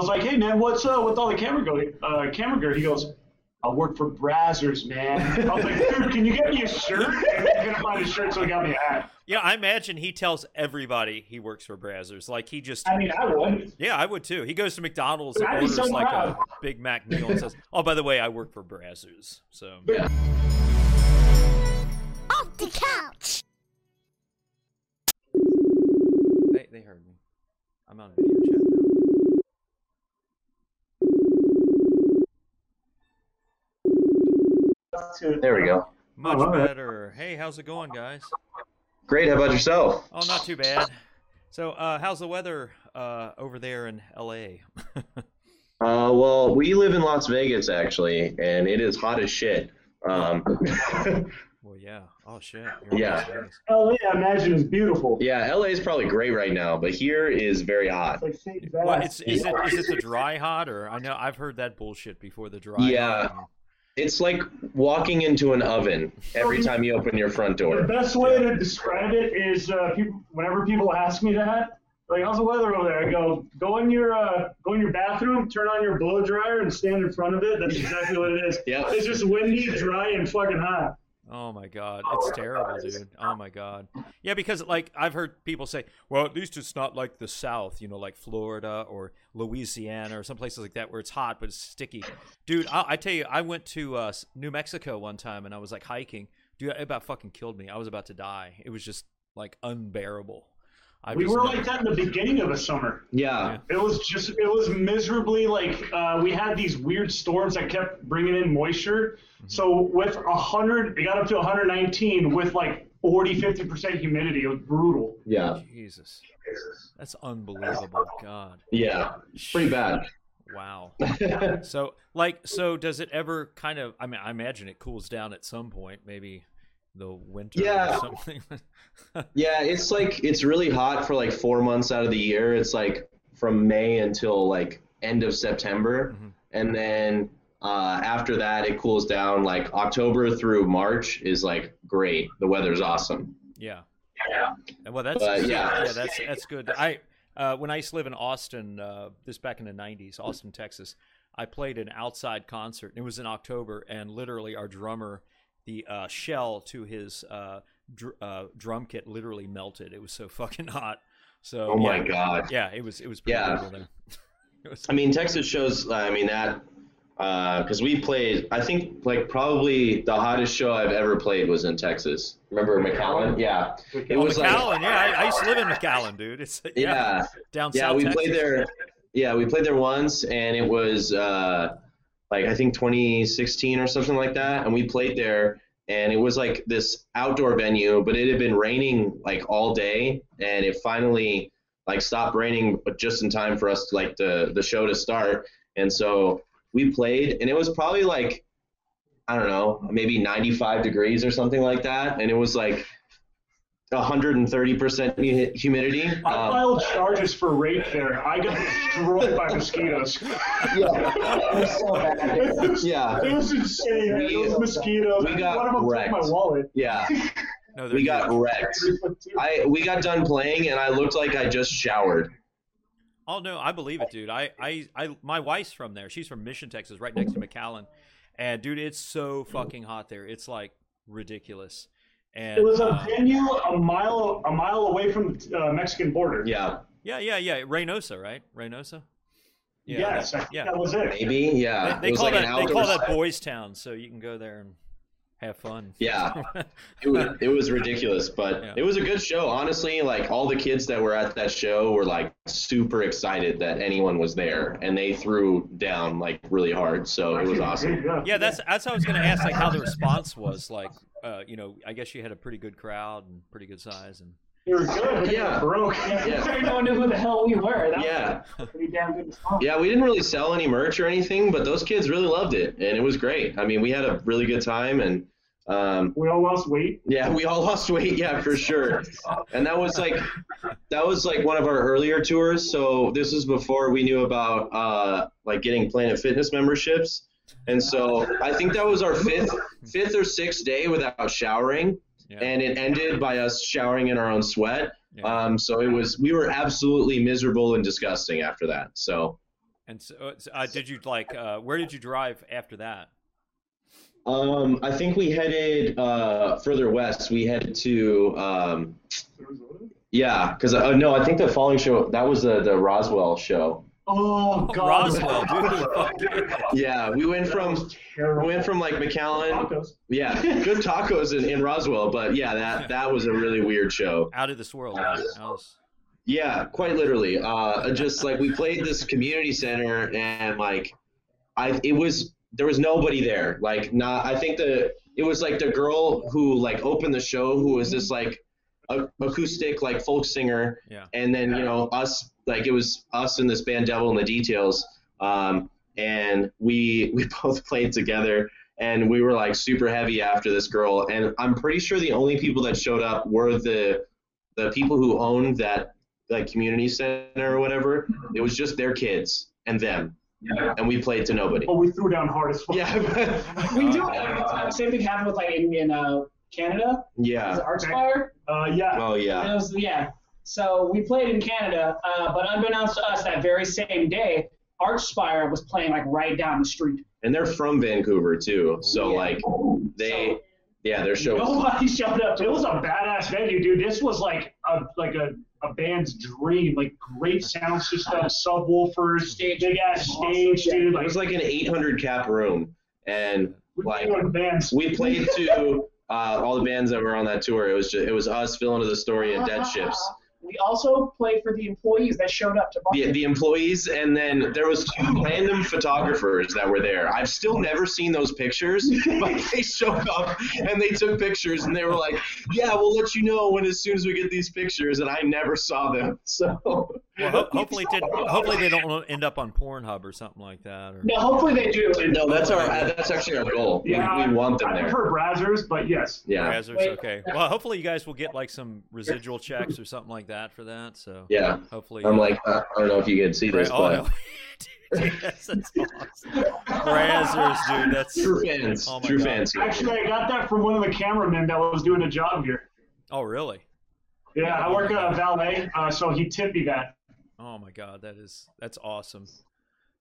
was like, hey man, what's uh with all the camera go uh camera gear? He goes, I work for Brazzers, man. I was like, dude, can you get me a shirt? And he couldn't find a shirt, so he got me a hat. Yeah, I imagine he tells everybody he works for Brazzers. Like he just I mean, I would. Yeah, I would too. He goes to McDonald's and I'd orders so like proud. a Big Mac meal and says, "Oh, by the way, I work for Brazzers." So Off the couch. they, they heard me. I'm on a video chat There we go. Much all right. better. Hey, how's it going, guys? Great. How about yourself? Oh, not too bad. So, uh, how's the weather uh, over there in LA? Uh, well, we live in Las Vegas actually, and it is hot as shit. Um, well, yeah. Oh shit. You're Yeah. LA, I imagine, is beautiful. yeah, LA is probably great right now, but here is very hot. It's like Well, it's is it is it the dry hot or I know I've heard that bullshit before the dry. Yeah. hot. It's like walking into an oven every time you open your front door. The best way to describe it is uh, people, whenever people ask me that, like, how's the weather over there? I go, go in your uh, go in your bathroom, turn on your blow dryer, and stand in front of it. That's exactly what it is. Yeah. It's just windy, dry, and fucking hot. Oh my god, it's terrible, dude. Oh my god. Yeah, because like I've heard people say, well, at least it's not like the South, you know, like Florida or Louisiana or some places like that where it's hot but it's sticky. Dude, I, I tell you, I went to uh, New Mexico one time and I was like hiking. Dude, it about fucking killed me. I was about to die. It was just like unbearable. I We just were never- like that in the beginning of the summer. Yeah. It was just, it was miserably like uh, we had these weird storms that kept bringing in moisture. So with 100, it got up to 119 with like 40, 50% humidity. It was brutal. Yeah. Jesus. That's unbelievable. God. Yeah. Pretty bad. Wow. So, like, so does it ever kind of? I mean, I imagine it cools down at some point, maybe the winter Yeah. or something. Yeah, it's like it's really hot for like four months out of the year. It's like from May until like end of September, Mhm. and then uh, after that it cools down. Like October through March is like great. The weather's awesome. yeah. Yeah. And Well, that's But, yeah. yeah, that's that's good. I uh, when I used to live in Austin, uh, this back in the '90s, Austin, Texas, I played an outside concert. It was in October, and literally our drummer, the uh, shell to his uh, dr- uh, drum kit, literally melted. It was so fucking hot. So Oh my yeah, god. yeah, it was it was pretty Yeah. brutal there. Was- I mean, Texas shows. uh, I mean that because we played. I think like probably the hottest show I've ever played was in Texas. Remember McAllen? Yeah. It Oh, was like McAllen, yeah, I, I used to live in McAllen, dude. It's yeah, yeah. down Yeah, south. Yeah, we Texas. played there. Yeah, we played there once, and it was uh, like I think 2016 or something like that. And we played there, and it was like this outdoor venue, but it had been raining like all day, and it finally like stopped raining, just in time for us to like the the show to start. And so we played, and it was probably like I don't know, maybe 95 degrees or something like that, and it was like 130 percent humidity. I Um, filed charges for rape there. I got destroyed by mosquitoes. yeah. It was insane. We- it was mosquitoes. we got One of them took wrecked. my wallet. Yeah, No, we got huge. wrecked. I we got done playing and I looked like I just showered. Oh no, I believe it, dude. I, I, I, my wife's from there. She's from Mission, Texas, right next to McAllen, and dude, it's so fucking hot there. It's like ridiculous. And It was a uh, venue a mile a mile away from the uh, Mexican border. Yeah, yeah, yeah, yeah. Reynosa, right? Reynosa. Yeah, yes, I think yeah. that was it. maybe. Yeah, They, they it was call like that an they outdoor. call that. Boys Town, so you can go there and have fun. Yeah, it was it was ridiculous, but Yeah. it was a good show. Honestly, like all the kids that were at that show were like super excited that anyone was there, and they threw down like really hard. So it was awesome. Yeah, that's that's how I was going to ask, like how the response was. Like, uh, you know, I guess you had a pretty good crowd and pretty good size, and You were good, but Yeah. broke. Yeah. no one knew who the hell we were. That Yeah. was pretty damn good response. Yeah, we didn't really sell any merch or anything, but those kids really loved it, and it was great. I mean, we had a really good time, and um, We all lost weight. Yeah, we all lost weight, yeah, for sure. And that was like that was like one of our earlier tours. So this was before we knew about uh, like getting Planet Fitness memberships. And so I think that was our fifth fifth or sixth day without showering. yeah, And it ended by us showering in our own sweat. yeah. Um, so it was we were absolutely miserable and disgusting after that. So And so, uh, did you like? Uh, where did you drive after that? Um, I think we headed uh, further west. We headed to um, yeah, because uh, no, I think the following show that was the the Roswell show. Oh God. Roswell, dude. Yeah, we went That from we went from like McAllen. Tacos. Yeah, good tacos in, in Roswell, but yeah, that that was a really weird show. Out of this world. man. That was- Yeah, quite literally. Uh, just like we played this community center, and like, I it was there was nobody there. Like, not I think the it was like the girl who like opened the show who was this like a, acoustic like folk singer, Yeah. and then you know us like it was us and this band Devil in the Details, um, and we we both played together. And we were like super heavy after this girl, and I'm pretty sure the only people that showed up were the the people who owned that like community center or whatever. It was just their kids and them, and we played to nobody. But we threw down hard as fuck. Yeah, We do. Uh, same thing happened with like in, in uh, Canada. Yeah. it Archspire? Uh, yeah. Oh yeah. It was yeah. So we played in Canada, uh, but unbeknownst to us, that very same day, Archspire was playing like right down the street. And they're from Vancouver too, so Yeah. like they, yeah, their show. Nobody showed up. It was a badass venue, dude. This was like a like a, a band's dream. Like great sound system, subwoofers, big ass stage, dude. Like, It was like an 800 cap room, and like bands. we played to uh, all the bands that were on that tour. It was just it was us, Phil into the story, and Dead Ships. We also played for the employees that showed up to the, the employees and then there was two random photographers that were there i've still never seen those pictures but they showed up and they took pictures and they were like yeah we'll let you know when as soon as we get these pictures and i never saw them so Well, ho- hopefully, did, hopefully they don't end up on Pornhub or something like that. Or, No, hopefully they do. no that's our that's actually our goal we, Yeah, we want them I there prefer Brazzers, but yes. yeah Brazzers, okay. Well, hopefully you guys will get like some residual checks or something like that for that. So yeah hopefully. i'm like uh, i don't know if you can see this oh, but no. dude, that's, that's awesome. Brazzers, dude. That's true fans Oh true God. fans. Actually, I got that from one of the cameramen that was doing a job here. Oh, really? Yeah, I work at a valet, uh, so he tipped me that. Oh my God, that is that's awesome.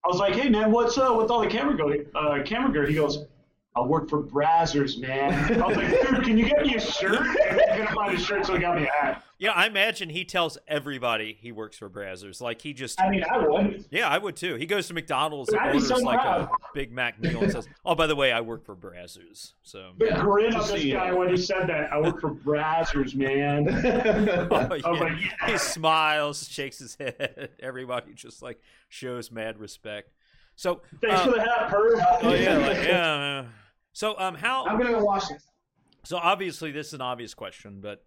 I was like, "Hey man, what's uh with all the camera go uh, camera gear?" He goes, "I work for Brazzers, man." I was like, "Dude, can you get me a shirt?" And he couldn't find a shirt, so he got me a hat. Yeah, I imagine he tells everybody he works for Brazzers. Like he just, I mean, I would. yeah, I would too. He goes to McDonald's and orders so like proud. a Big Mac meal and says, "Oh, by the way, I work for Brazzers." So, The Yeah, grin just on this so you guy know. when he said that, "I work for Brazzers, man." oh, I was yeah. he smiles, shakes his head. Everybody just like shows mad respect. So, Thanks uh, for the hat, Perv. oh yeah, like, yeah. So, um, how? I'm gonna go watch this. So obviously, this is an obvious question, but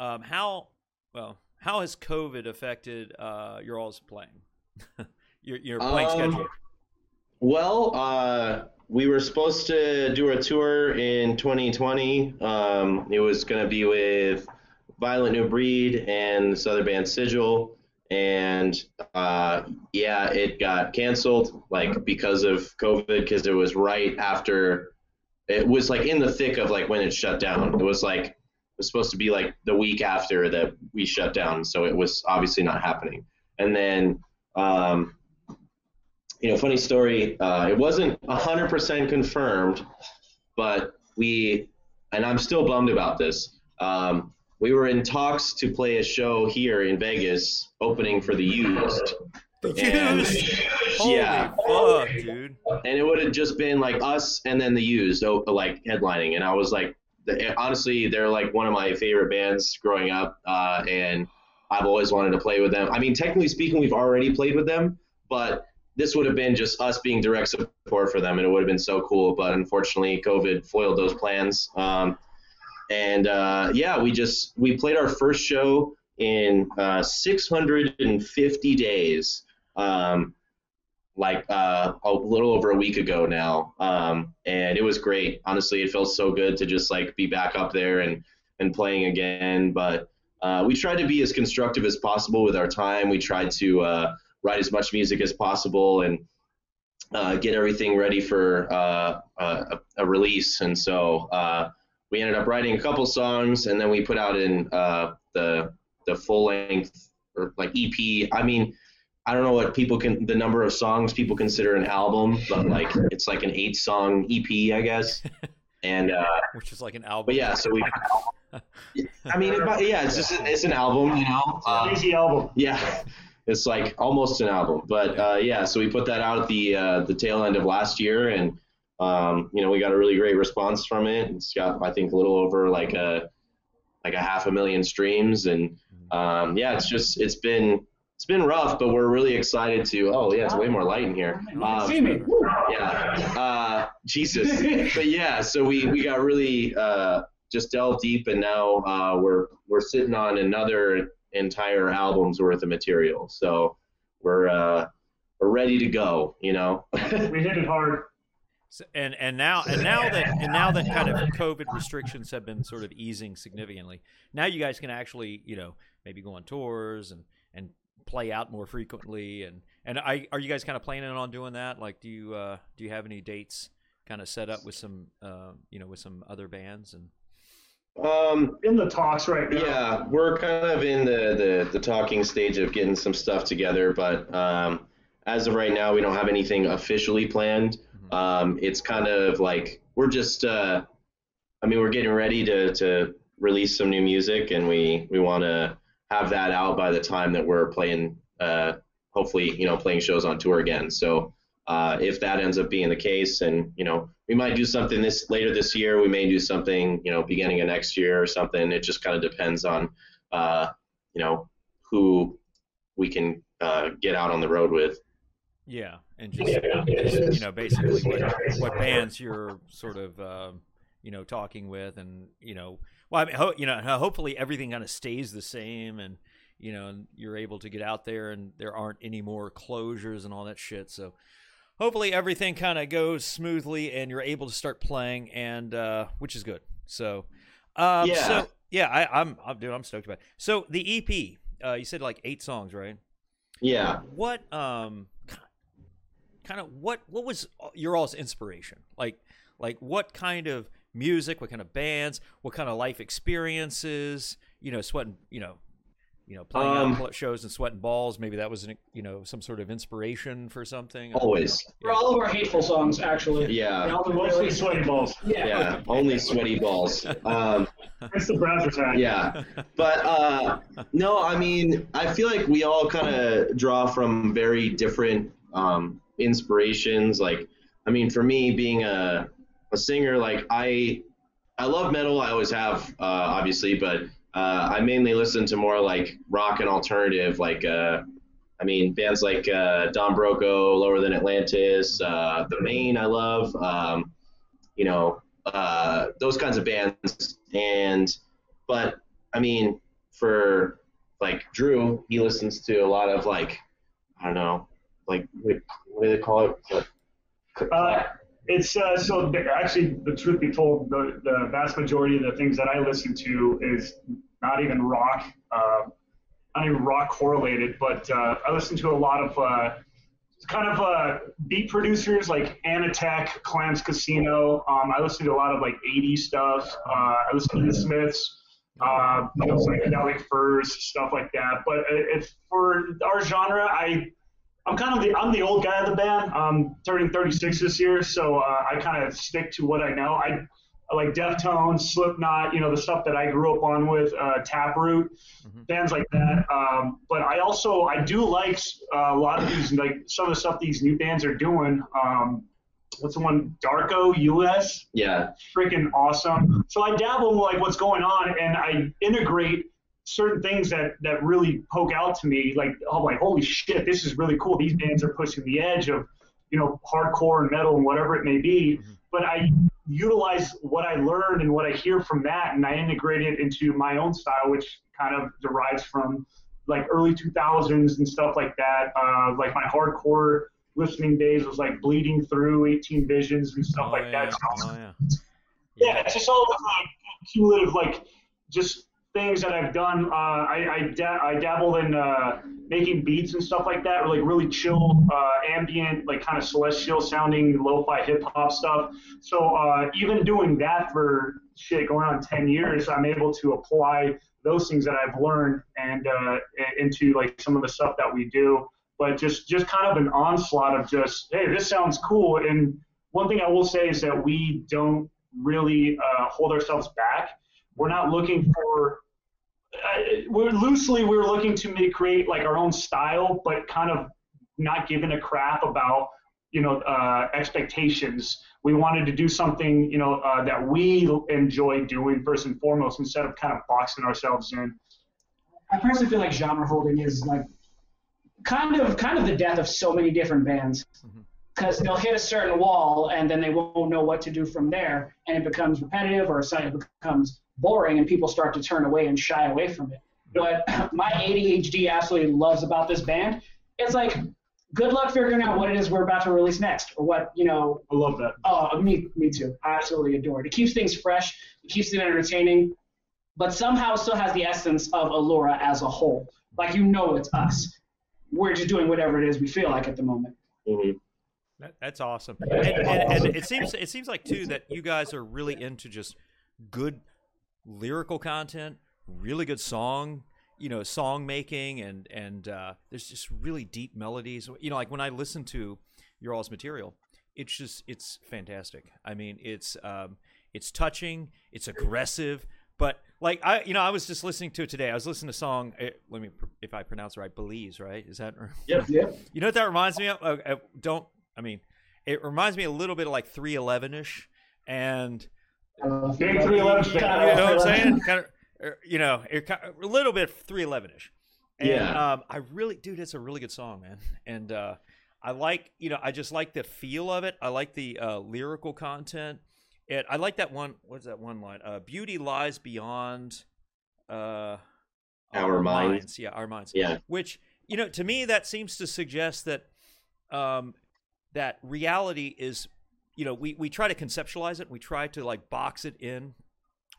um, how well how has COVID affected uh, your all's playing? your your playing Um, schedule. Well, uh, we were supposed to do a tour in 2020. Um, it was going to be with Violent New Breed and this other band Sigil. And uh, yeah, it got canceled like because of COVID because it was right after it was like in the thick of like when it shut down. It was like it was supposed to be like the week after that we shut down, so it was obviously not happening. And then um, you know, funny story. Uh, it wasn't hundred percent confirmed, but we, and I'm still bummed about this. Um, we were in talks to play a show here in Vegas, opening for the Used. Used? Holy yeah, fuck, dude! and it would have just been like us and then the Used, oh, like headlining. And I was like, honestly, they're like one of my favorite bands growing up, uh, and I've always wanted to play with them. I mean, technically speaking, we've already played with them, but this would have been just us being direct support for them, and it would have been so cool. But unfortunately, COVID foiled those plans. Um, and uh, yeah, we just we played our first show in uh, 650 days. Um, like uh, a little over a week ago now, um, and it was great. Honestly, it felt so good to just like be back up there and and playing again. But uh, we tried to be as constructive as possible with our time. We tried to uh, write as much music as possible and uh, get everything ready for uh, a, a release. And so uh, we ended up writing a couple songs, and then we put out in the the full length or like EP. I mean I don't know what people can the number of songs people consider an album, but like it's like an eight song EP, I guess. And uh, which is like an album. but yeah, so we. I mean, it, yeah, it's just it's an album, you know. Uh, Crazy album. yeah, it's like almost an album, but uh, yeah. So we put that out at the uh, the tail end of last year, and um, you know we got a really great response from it. It's got I think a little over like a like a half a million streams, and um, yeah, it's just it's been it's been rough, but we're really excited to. Oh yeah, it's way more light in here. Um, See me. Yeah, uh, Jesus. but yeah, so we we got really uh, just delved deep, and now uh, we're we're sitting on another entire album's worth of material. So we're uh, we're ready to go. You know. We hit it hard. So- and and now and now that and now that kind of COVID restrictions have been sort of easing significantly, now you guys can actually you know maybe go on tours and and play out more frequently and and I are you guys kind of planning on doing that? Like, do you uh, do you have any dates kind of set up with some uh, you know with some other bands and um, In the talks right now. Yeah, we're kind of in the, the, the talking stage of getting some stuff together, but um, as of right now, we don't have anything officially planned. Um, it's kind of like we're just, uh, I mean, we're getting ready to, to release some new music, and we, we want to have that out by the time that we're playing, uh, hopefully, you know, playing shows on tour again. So uh, if that ends up being the case, and you know, we might do something this later this year. We may do something, you know, beginning of next year or something. It just kind of depends on, uh, you know, who we can uh, get out on the road with. yeah and just, just, you know basically what what bands you're sort of um, you know talking with and you know well I mean ho- you know hopefully everything kind of stays the same and you know and you're able to get out there and there aren't any more closures and all that shit. So hopefully everything kind of goes smoothly and you're able to start playing and uh which is good. So um Yeah. so yeah I, i'm i'm dude i'm stoked about it. So the ep uh you said like eight songs right? Yeah. what um kind of what what was your all's inspiration? Like like what kind of music what kind of bands what kind of life experiences you know sweating you know you know playing Um, out shows and sweating balls maybe that was an you know some sort of inspiration for something Always. For all of our hateful songs, actually. Yeah. And Mostly really- sweaty balls. Yeah. Yeah. Only sweaty balls. Um, It's the Brazzers' hat. yeah. But uh, no, I mean, I feel like we all kind of draw from very different um, inspirations. Like, I mean, for me, being a, a singer, like I, I love metal. I always have, uh, obviously, but uh, I mainly listen to more like rock and alternative. Like, uh, I mean, bands like uh, Don Broco, Lower Than Atlantis, uh, The Maine. I love. Um, you know, uh, those kinds of bands. And, but I mean, for like Drew, he listens to a lot of like, I don't know, like what, do they call it? Like, Uh, it's uh, so actually, the truth be told, the, the vast majority of the things that I listen to is not even rock, uh, not even rock correlated, but uh, I listen to a lot of uh, kind of uh, beat producers like Anatech, Clams Casino. Um, I listen to a lot of like 80s stuff. Uh, I listen to the Smiths. Uh, you know, psychedelic furs, stuff like that. But uh, if for our genre, I I'm kind of the I'm the old guy of the band. I'm turning 36 this year, so uh, I kind of stick to what I know. I, I like Deftones, Slipknot, you know, the stuff that I grew up on with, uh, Taproot, Mhm. bands like that. Um, but I also I do like uh, a lot of these like some of the stuff these new bands are doing. Um, what's the one? Darko US yeah, freaking awesome. So I dabble in like what's going on, and I integrate certain things that that really poke out to me. Like, oh, like holy shit, this is really cool. These bands are pushing the edge of, you know, hardcore and metal and whatever it may be. But I utilize what I learned and what I hear from that, and I integrate it into my own style, which kind of derives from like early 2000s and stuff like that. Uh, like my hardcore listening days was like bleeding through 18 visions and stuff oh, like yeah. that. So oh yeah yeah, it's just all the like, cumulative, like just things that I've done. Uh, I I, da- I dabbled in uh, making beats and stuff like that, like really chill, uh, ambient, like kind of celestial sounding, lo-fi hip hop stuff. So uh, even doing that for shit going on 10 years, I'm able to apply those things that I've learned and uh, into like some of the stuff that we do. but just just kind of an onslaught of just hey, this sounds cool. And one thing I will say is that we don't really uh, hold ourselves back. We're not looking for we're loosely we're looking to make, create like our own style, but kind of not giving a crap about you know uh, expectations. We wanted to do something you know uh, that we enjoy doing first and foremost, instead of kind of boxing ourselves in. I personally feel like genre holding is like kind of kind of the death of so many different bands because they'll hit a certain wall and then they won't know what to do from there and it becomes repetitive or it becomes boring and people start to turn away and shy away from it. But my ADHD absolutely loves about this band. It's like good luck figuring out what it is we're about to release next or what you know I love that. Oh, me, me too. I absolutely adore it. It keeps things fresh. It keeps it entertaining, but somehow still has the essence of Alura as a whole. Like you know, it's us. We're just doing whatever it is we feel like at the moment. Mhm. That, that's awesome. And, and, and it seems it seems like too that you guys are really into just good lyrical content, really good song, you know, song making, and and uh, there's just really deep melodies. You know, like when I listen to your all's material, it's just it's fantastic. I mean, it's um, it's touching, it's aggressive, but like I, you know, I was just listening to it today. I was listening to a song. eh, Let me, if I pronounce it right, Belize, right? Is that? Yep. Yep. You know what that reminds me of? Uh, uh, don't I mean? It reminds me a little bit of like 311 ish, and Big 311 you know what I'm saying? Kind of, er, you know, it, a little bit 311 ish. And Yeah. um, I really, dude, it's a really good song, man. And uh, I like, you know, I just like the feel of it. I like the uh, lyrical content. It, I like that one. What's that one line? Uh, Beauty lies beyond uh, Our minds. Yeah, our minds Yeah. which you know to me that seems to suggest that um, that reality is you know we, we try to conceptualize it we try to like box it in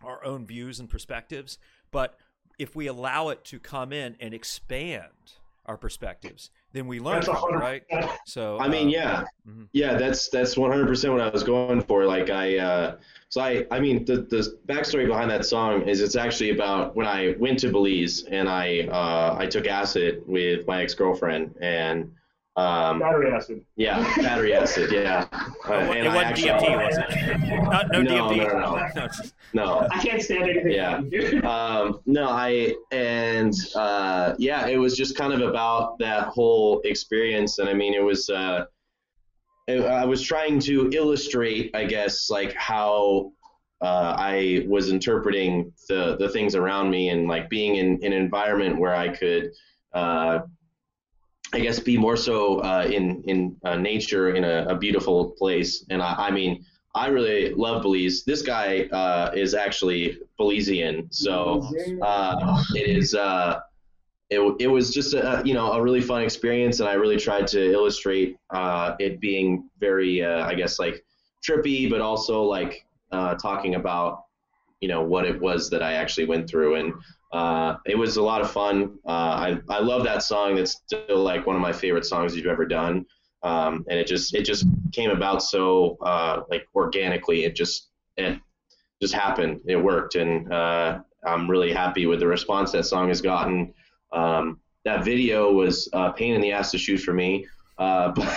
our own views and perspectives but if we allow it to come in and expand our perspectives then we learn from right so I mean, uh, yeah, mhm. yeah. That's that's 100% what I was going for. Like I, uh, so I, I mean, the the backstory behind that song is it's actually about when I went to Belize and I uh, I took acid with my ex girlfriend and um, Battery acid. yeah, battery acid, yeah. Uh, it and I wasn't actually- DMT, was it? Not, no, No, DMT. no, no, no. No, I can't stand anything. Yeah. um, no, I and uh, yeah, it was just kind of about that whole experience, and I mean, it was uh, it, I was trying to illustrate, I guess, like how uh, I was interpreting the the things around me, and like being in, in an environment where I could. Uh, I guess be more so uh, in in uh, nature in a, a beautiful place, and I, I mean I really love Belize. This guy uh, is actually Belizean, so uh, it is. Uh, it, it was just a you know a really fun experience, and I really tried to illustrate uh, it being very uh, I guess like trippy, but also like uh, talking about you know what it was that I actually went through, and uh, it was a lot of fun. Uh, I I love that song. It's still like one of my favorite songs you've ever done um, and it just it just came about so uh, like organically. It just it just happened. It worked, and uh, I'm really happy with the response that song has gotten. Um, that video was a pain in the ass to shoot for me, uh, but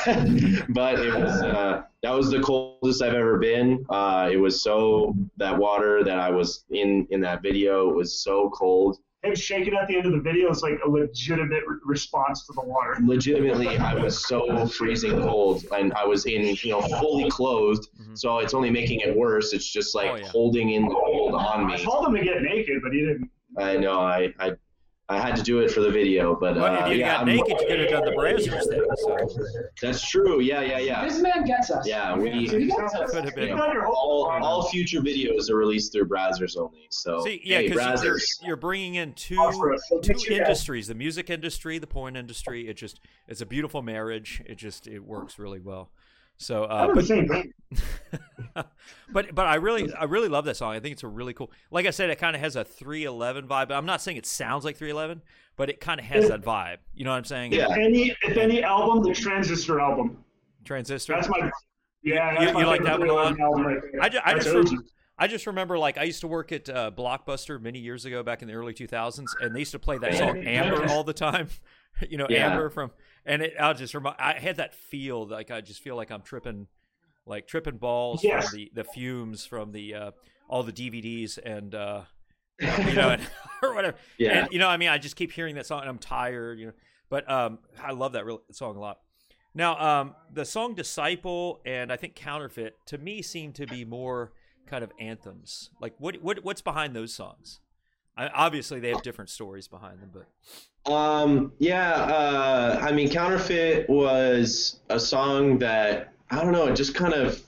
but it was uh, that was the coldest I've ever been. Uh, it was so that water that I was in in that video was so cold. Him shaking at the end of the video is like a legitimate re- response to the water. legitimately I was so freezing cold and I was in you know fully clothed Mhm. so it's only making it worse it's just like Oh, yeah. holding in the cold on I me told him to get naked, but he didn't. I know I I, I had to do it for the video but well, uh, if you yeah got I'm- naked, you could have done the Brazzers thing. So that's true yeah yeah yeah This man gets us. yeah we He gets us. could have been. done your whole all, all future videos are released through Brazzers only so See, yeah, hey, because you're, Brazzers you're bringing in two two get you that. industries: the music industry, the porn industry. It just it's a beautiful marriage. It just it works really well. So, uh, but but but I really I really love that song. I think it's a really cool. Like I said, it kind of has a 311 vibe. I'm not saying it sounds like 311, but it kind of has that vibe. You know what I'm saying? Yeah. Any if any album, the Transistor album. Transistor. That's my. Yeah, You- my you like that one a lot? album right there. I ju- I just. I just remember like I used to work at uh, Blockbuster many years ago back in the early 2000s, and they used to play that song Amber all the time. you know, Yeah. Amber from, and it, I'll just remind. I had that feel, like I just feel like I'm tripping, like tripping balls Yes. from the the fumes from the uh, all the DVDs and uh, you know, and, or whatever. Yeah. And, you know, I mean, I just keep hearing that song, and I'm tired. You know, but um, I love that real, song a lot. Now, um, the song "Disciple" and I think "Counterfeit" to me seem to be more kind of anthems. Like, what what what's behind those songs? I, obviously, they have different stories behind them, but Um, yeah, uh, I mean, Counterfeit was a song that, I don't know, it just kind of,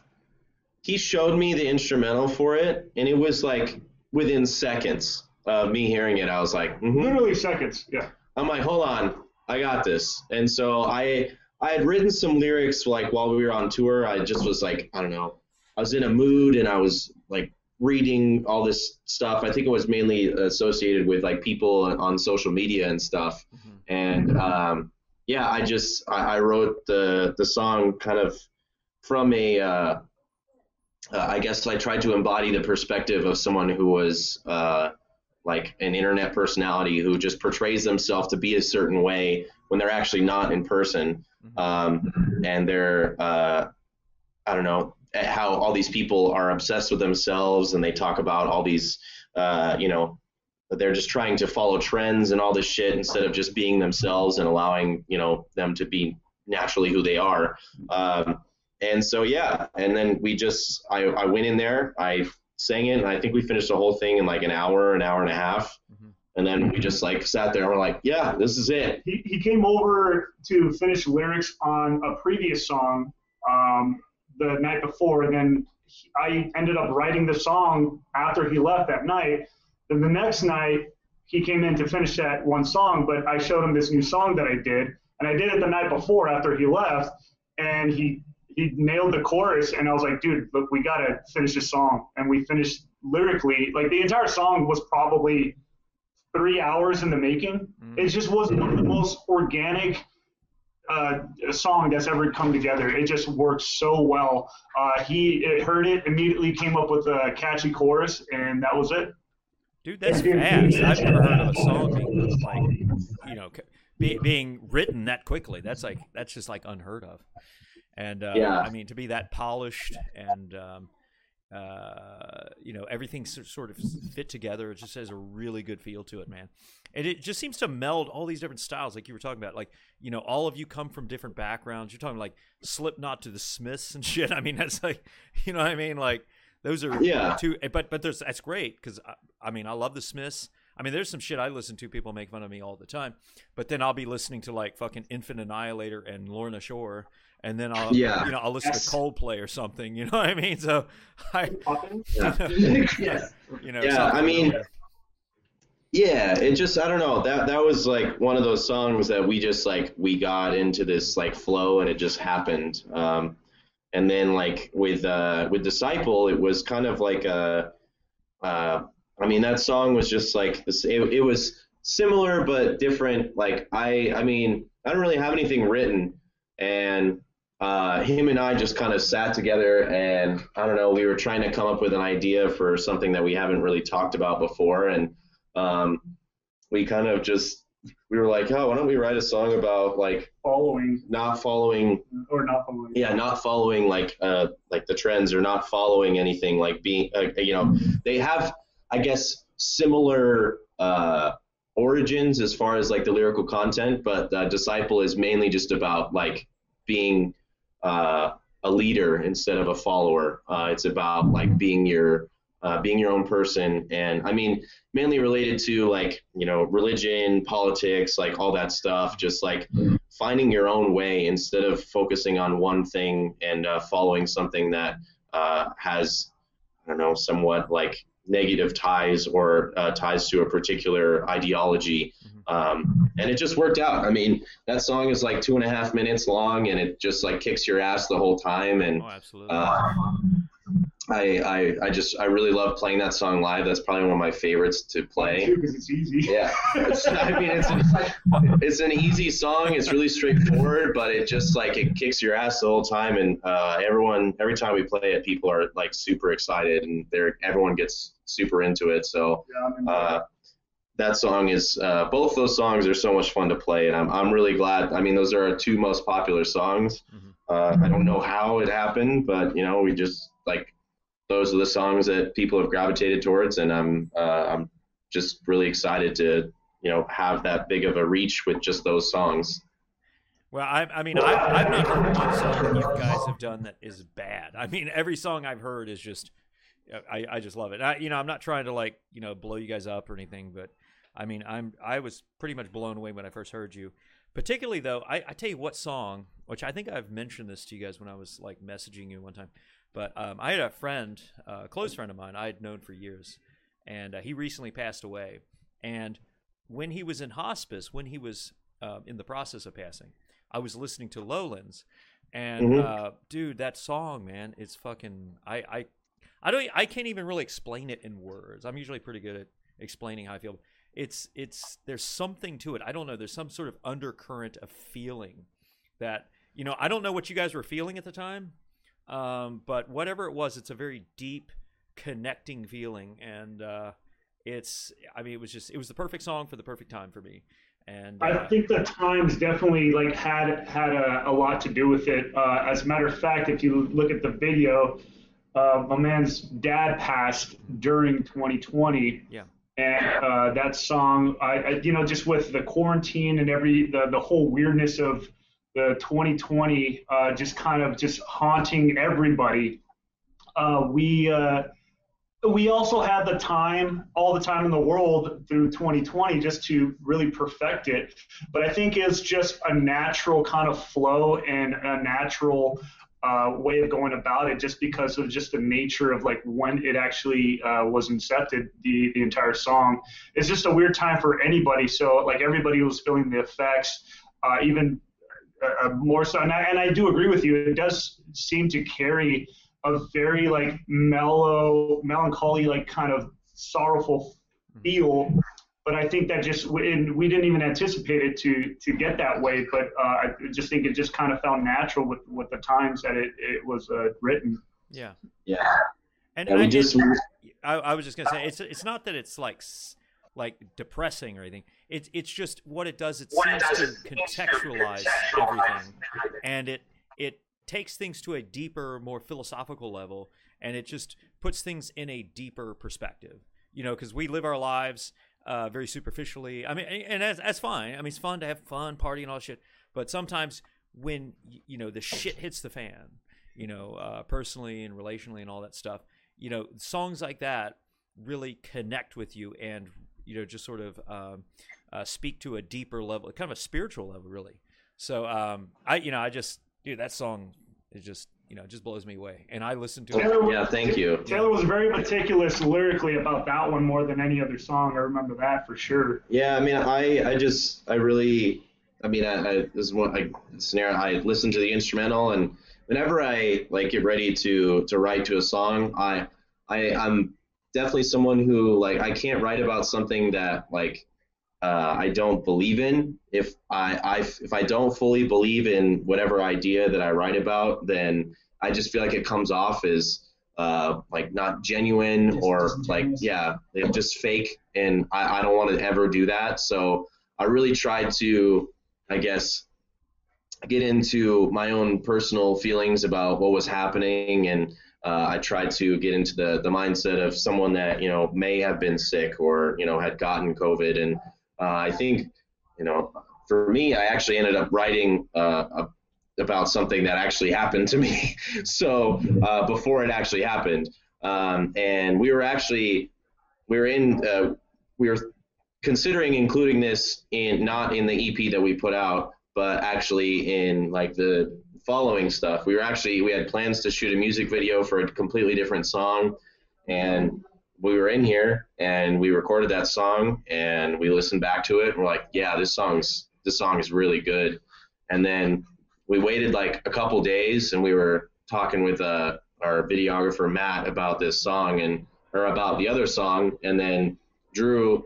he showed me the instrumental for it, and it was like within seconds of me hearing it, I was like, mhm. Literally seconds. Yeah. I'm like, hold on, I got this. And so I, I had written some lyrics like while we were on tour. I just was like, I don't know, I was in a mood and I was like reading all this stuff. I think it was mainly associated with like people on social media and stuff. And um, yeah, I just I, I wrote the the song kind of from a uh, uh, I guess I tried to embody the perspective of someone who was uh, like an internet personality who just portrays themselves to be a certain way when they're actually not in person. Um, and they're, uh, I don't know, at how all these people are obsessed with themselves and they talk about all these, uh, you know, they're just trying to follow trends and all this shit instead of just being themselves and allowing, you know, them to be naturally who they are. Um, and so, yeah, and then we just, I, I went in there, I sang it, and I think we finished the whole thing in like an hour, an hour and a half. Mhm. And then we just like sat there and we're like, yeah, this is it. He, he came over to finish lyrics on a previous song um, the night before, and then he- I ended up writing the song after he left that night. Then the next night, he came in to finish that one song, but I showed him this new song that I did, and I did it the night before after he left, and he he nailed the chorus, and I was like, dude, look, we gotta finish this song, and we finished lyrically. Like the entire song was probably three hours in the making. Mm. It just was one of the most organic uh, song that's ever come together. It just worked so well. Uh, he it heard it immediately, came up with a catchy chorus, and that was it. Dude, that's fast. I've never heard of a song being like, you know, be, being written that quickly. That's like that's just like unheard of. And uh, Yeah. I mean, to be that polished and um, uh, you know everything sort of fit together, it just has a really good feel to it, man. And it just seems to meld all these different styles, like you were talking about. Like you know, all of you come from different backgrounds. You're talking like Slipknot to the Smiths and shit. I mean, that's like, you know what I mean? Like those are Yeah. two. But but there's that's great because I, I mean I love the Smiths. I mean, there's some shit I listen to. People make fun of me all the time, but then I'll be listening to like fucking Infant Annihilator and Lorna Shore, and then I'll Yeah. you know I'll listen Yes. to Coldplay or something. You know what I mean? So I Yeah. yes. you know Yeah, something I mean, Yeah, it just I don't know that that was like one of those songs that we just like we got into this like flow and it just happened. Um, and then like with uh, with Disciple, it was kind of like a, uh, I mean that song was just like this. It, it was similar but different. Like I I mean I don't really have anything written, and uh, him and I just kind of sat together and I don't know we were trying to come up with an idea for something that we haven't really talked about before and um, we kind of just we were like, oh, why don't we write a song about like following not following, or not following. yeah, not following like uh like the trends or not following anything like being, uh, you know, they have, I guess, similar uh origins as far as like the lyrical content, but uh, Disciple is mainly just about like being uh, a leader instead of a follower. Uh, it's about like being your uh, being your own person, and I mean mainly related to like you know religion, politics, like all that stuff. Just like finding your own way instead of focusing on one thing and uh, following something that uh, has I don't know somewhat like negative ties or uh, ties to a particular ideology. Um, and it just worked out. I mean, that song is like two and a half minutes long, and it just like kicks your ass the whole time. And oh, absolutely. uh, I, I, I just, I really love playing that song live. That's probably one of my favorites to play. because it's easy. Yeah, it's, I mean, it's, it's an easy song. It's really straightforward, but it just like it kicks your ass the whole time. And uh, everyone, every time we play it, people are like super excited, and they're everyone gets super into it. So Yeah, uh, that song is uh, both those songs are so much fun to play, and I'm I'm really glad. I mean, those are our two most popular songs. Uh, I don't know how it happened, but you know, we just like those are the songs that people have gravitated towards, and I'm uh, I'm just really excited to you know have that big of a reach with just those songs. Well, I, I mean, I've, I've not heard one song you guys have done that is bad. I mean, every song I've heard is just, I, I just love it. I, you know, I'm not trying to like, you know, blow you guys up or anything, but I mean, I'm, I was pretty much blown away when I first heard you. Particularly though, I, I tell you what song, which I think I've mentioned this to you guys when I was like messaging you one time, but um, I had a friend, uh, a close friend of mine, I had known for years, and uh, he recently passed away. And when he was in hospice, when he was uh, in the process of passing, I was listening to Lowlands, and Mhm. uh, dude, that song, man, it's fucking. I, I, I don't. I can't even really explain it in words. I'm usually pretty good at explaining how I feel. It's, it's. There's something to it. I don't know. There's some sort of undercurrent of feeling that you know. I don't know what you guys were feeling at the time, um, but whatever it was, it's a very deep, connecting feeling, and uh, it's. I mean, it was just. It was the perfect song for the perfect time for me. And I uh, think the times definitely like had had a, a lot to do with it. Uh, as a matter of fact, if you look at the video, uh, my man's dad passed during 2020. Yeah. And uh, that song, I, I, you know, just with the quarantine and every the, the whole weirdness of the 2020, uh, just kind of just haunting everybody. Uh, we uh, we also had the time, all the time in the world through 2020 just to really perfect it. But I think it's just a natural kind of flow and a natural uh, way of going about it just because of just the nature of like when it actually uh, was incepted, the, the entire song. It's just a weird time for anybody. So like everybody was feeling the effects, uh, even uh, more so. And I, and I do agree with you. It does seem to carry a very like mellow, melancholy, like kind of sorrowful feel. But I think that just and we didn't even anticipate it to to get that way. But uh, I just think it just kind of felt natural with with the times that it it was uh, written. yeah. Yeah, And and I, just I, I was just gonna say it's it's not that it's like like depressing or anything. It's it's just what it does. It seems to contextualize everything, and it it takes things to a deeper, more philosophical level, and it just puts things in a deeper perspective. You know, because we live our lives uh, very superficially. I mean, and that's, that's fine. I mean, it's fun to have fun, party, and all that shit. But sometimes when you know the shit hits the fan, you know, uh, personally and relationally and all that stuff, you know, songs like that really connect with you and you know just sort of um, uh, speak to a deeper level, kind of a spiritual level, really. So um, I, you know, I just dude, that song is just you know it just blows me away, and I listen to it. Taylor, yeah, thank you. Taylor was very meticulous lyrically about that one more than any other song. I remember that for sure. Yeah, I mean, I, I just, I really, I mean, I, I this is one I, scenario. I listen to the instrumental, and whenever I like get ready to to write to a song, I, I, I'm definitely someone who like I can't write about something that like uh, I don't believe in. If I, I, if I don't fully believe in whatever idea that I write about, then I just feel like it comes off as uh, like not genuine Dis- or like disingenuous. yeah, just fake, and I, I don't want to ever do that. So I really try to, I guess, get into my own personal feelings about what was happening, and uh, I tried to get into the the mindset of someone that you know may have been sick or you know had gotten COVID, and I think you know for me, I actually ended up writing uh, about something that actually happened to me. so uh, before it actually happened, um, and we were actually we were in uh, we were considering including this in not in the EP that we put out, but actually in like the following stuff. We were actually we had plans to shoot a music video for a completely different song, and we were in here and we recorded that song and we listened back to it and we're like, yeah, this song's this song is really good. And then we waited like a couple days and we were talking with uh, our videographer Matt about this song and or about the other song, and then Drew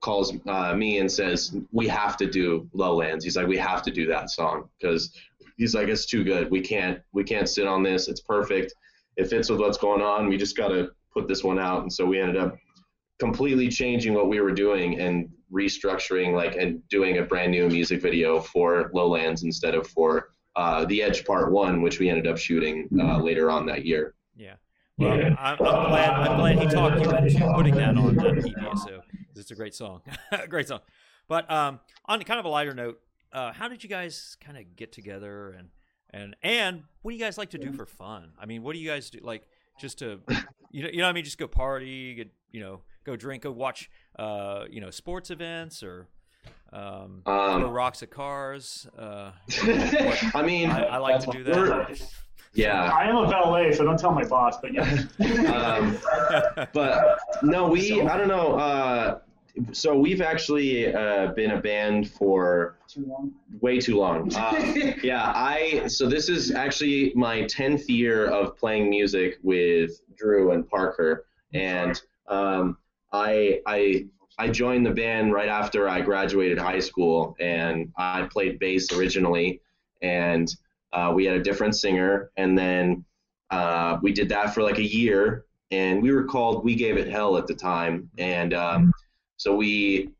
calls uh, me and says we have to do Lowlands. He's like we have to do that song because he's like it's too good. We can't we can't sit on this. It's perfect. It fits with what's going on. We just got to put this one out. And so we ended up completely changing what we were doing and restructuring like and doing a brand new music video for Lowlands instead of for uh, the Edge Part One, which we ended up shooting uh, later on that year. Yeah. Well, I'm, I'm glad. I'm glad he talked you into putting that on that EP. So 'cause it's a great song, great song. But um, on kind of a lighter note, uh, how did you guys kind of get together and and and what do you guys like to do for fun? I mean, what do you guys do? Like just to you know, you know what I mean? Just go party, get, you know, go drink, go watch, uh, you know, sports events or um, Um, rocks at cars. Uh, I mean, I, I like to do that. yeah. I am a valet, so don't tell my boss. But yeah, Um, but no, we I don't know. Uh, so we've actually uh, been a band for Too long. way too long. Uh, yeah, I so this is actually my tenth year of playing music with Drew and Parker, and um, I I I joined the band right after I graduated high school, and I played bass originally, and uh, we had a different singer, and then uh, we did that for like a year, and we were called We Gave It Hell at the time, and um, so we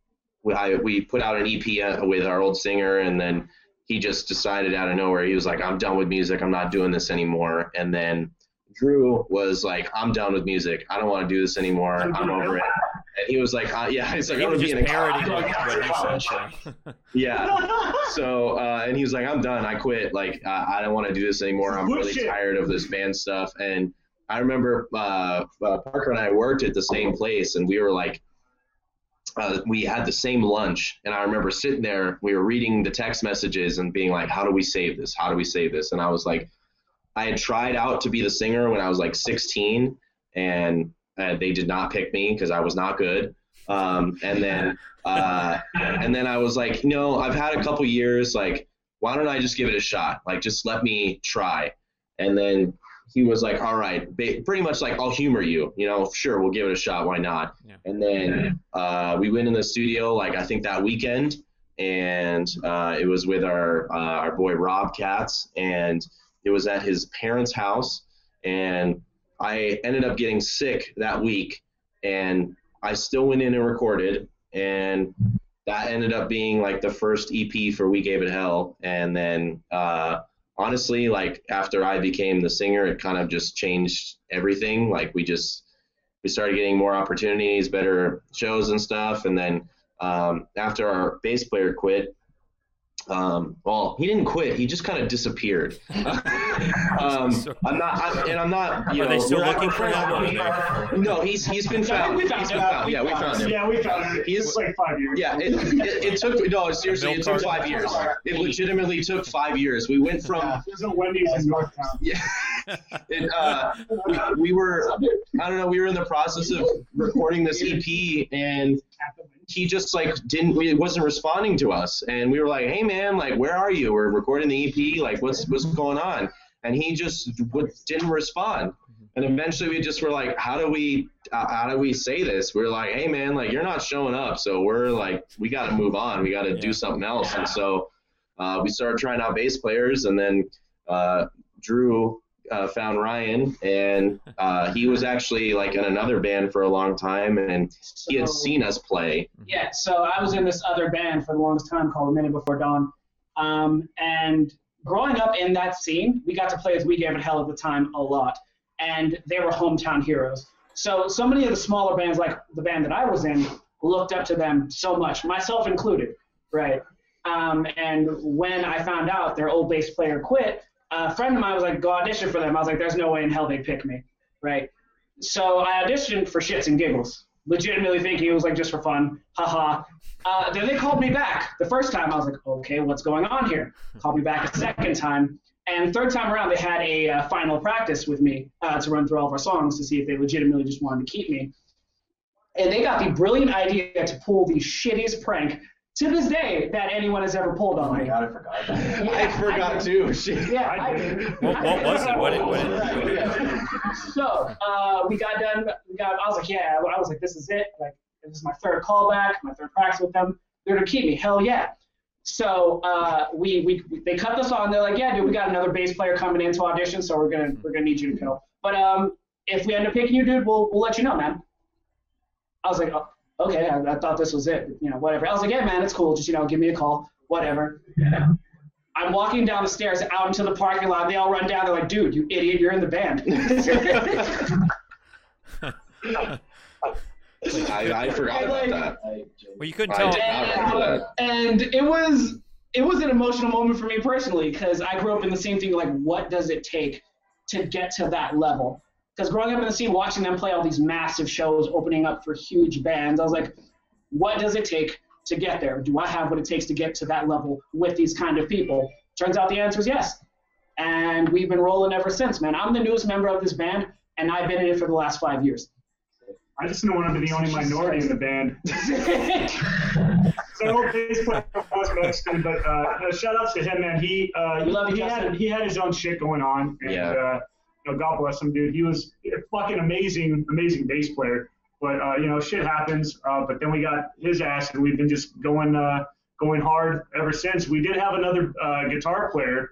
we, I, we put out an EP with our old singer, and then he just decided out of nowhere, he was like, I'm done with music. I'm not doing this anymore. And then Drew was like, I'm done with music. I don't want to do this anymore. I'm over it. And he was like, uh, yeah, he's like, he I'm was gonna be just in a parodying car. what, what so. Yeah. So, uh, and he was like, I'm done. I quit. Like, uh, I don't want to do this anymore. I'm really tired of this band stuff. And I remember uh, uh, Parker and I worked at the same place, and we were like, uh, we had the same lunch. And I remember sitting there, we were reading the text messages and being like, how do we save this? How do we save this? And I was like, I had tried out to be the singer when I was like 16, and uh, they did not pick me because I was not good. Um, and then uh, and then I was like, no, I've had a couple years. Like, why don't I just give it a shot? Like, just let me try. And then he was like, all right, ba- pretty much like, I'll humor you. You know, sure, we'll give it a shot. Why not? Yeah. And then uh, we went in the studio, like I think that weekend, and uh, it was with our uh, our boy Rob Katz, and it was at his parents' house, and I ended up getting sick that week, and I still went in and recorded, and that ended up being like the first EP for We Gave It Hell, and then uh, honestly, like after I became the singer, it kind of just changed everything. Like we just we started getting more opportunities, better shows and stuff, and then um, after our bass player quit. Um, well, he didn't quit. He just kind of disappeared. um, I'm not, I'm, and I'm not. You Are know, they still looking for him? Or are they- No, he's he's been found. We found He's been him. found. Yeah, we found him. yeah, we found him. He's- It's like five years. Yeah, it, it, it took no seriously. It took five years. It legitimately took five years. We went from There's a Wendy's in Northtown. yeah, it, uh, we, we were I don't know. We were in the process of recording this EP, and he just like didn't. He wasn't responding to us, and we were like, "Hey man, like where are you? We're recording the EP. Like what's what's going on?" And he just w- didn't respond. And eventually we just were like, how do we uh, how do we say this? We're like, hey man, like you're not showing up, so we're like, we got to move on. We got to Yeah. do something else. And so uh, we started trying out bass players, and then uh, Drew uh, found Ryan, and uh, he was actually like in another band for a long time, and he had seen us play. Yeah, so I was in this other band for the longest time called A Minute Before Dawn. Um, and growing up in that scene, we got to play as We Gave It Hell at the time a lot. And they were hometown heroes. So, so many of the smaller bands, like the band that I was in, looked up to them so much, myself included, right? Um, and when I found out their old bass player quit, a friend of mine was like, go audition for them. I was like, there's no way in hell they'd pick me, right? So I auditioned for shits and giggles, legitimately thinking it was like just for fun, haha. Uh, then they called me back. The first time I was like, okay, what's going on here? Called me back a second time, and third time around they had a uh, final practice with me uh, to run through all of our songs to see if they legitimately just wanted to keep me. And they got the brilliant idea to pull the shittiest prank to this day that anyone has ever pulled on me. God, I forgot that. Yeah, I forgot did. too. Shit. Yeah, I I did. did. What, what was it? What did, what did, so uh, we got done. We got. I was like, yeah. I was like, this is it. Like, this is my third callback, my third practice with them. They're gonna keep me. Hell yeah. So uh, we, we they cut this on. They're like, yeah, dude, we got another bass player coming in to audition, so we're gonna we're gonna need you to go. But um, if we end up picking you, dude, we'll we'll let you know, man. I was like, oh, okay, I, I thought this was it. You know, whatever. I was like, yeah, man, it's cool. Just you know, give me a call, whatever. Yeah. I'm walking down the stairs out into the parking lot. They all run down. They're like, dude, you idiot, you're in the band. I, I forgot I about like- that. Well, you couldn't tell. did not remember that. and it was it was an emotional moment for me personally because I grew up in the same thing. Like, what does it take to get to that level? Because growing up in the scene, watching them play all these massive shows, opening up for huge bands, I was like, what does it take to get there? Do I have what it takes to get to that level with these kind of people? Turns out the answer is yes. And we've been rolling ever since, man. I'm the newest member of this band, and I've been in it for the last five years. I just didn't want to be the only minority in the band. So old bass player was Mexican, but uh, shout outs to him, man. He uh, We love you, he Justin. had he had his own shit going on, and Yeah. uh, you know, God bless him, dude. He was a fucking amazing, amazing bass player. But uh, you know, shit happens. Uh, but then we got his ass, and we've been just going uh, going hard ever since. We did have another uh, guitar player.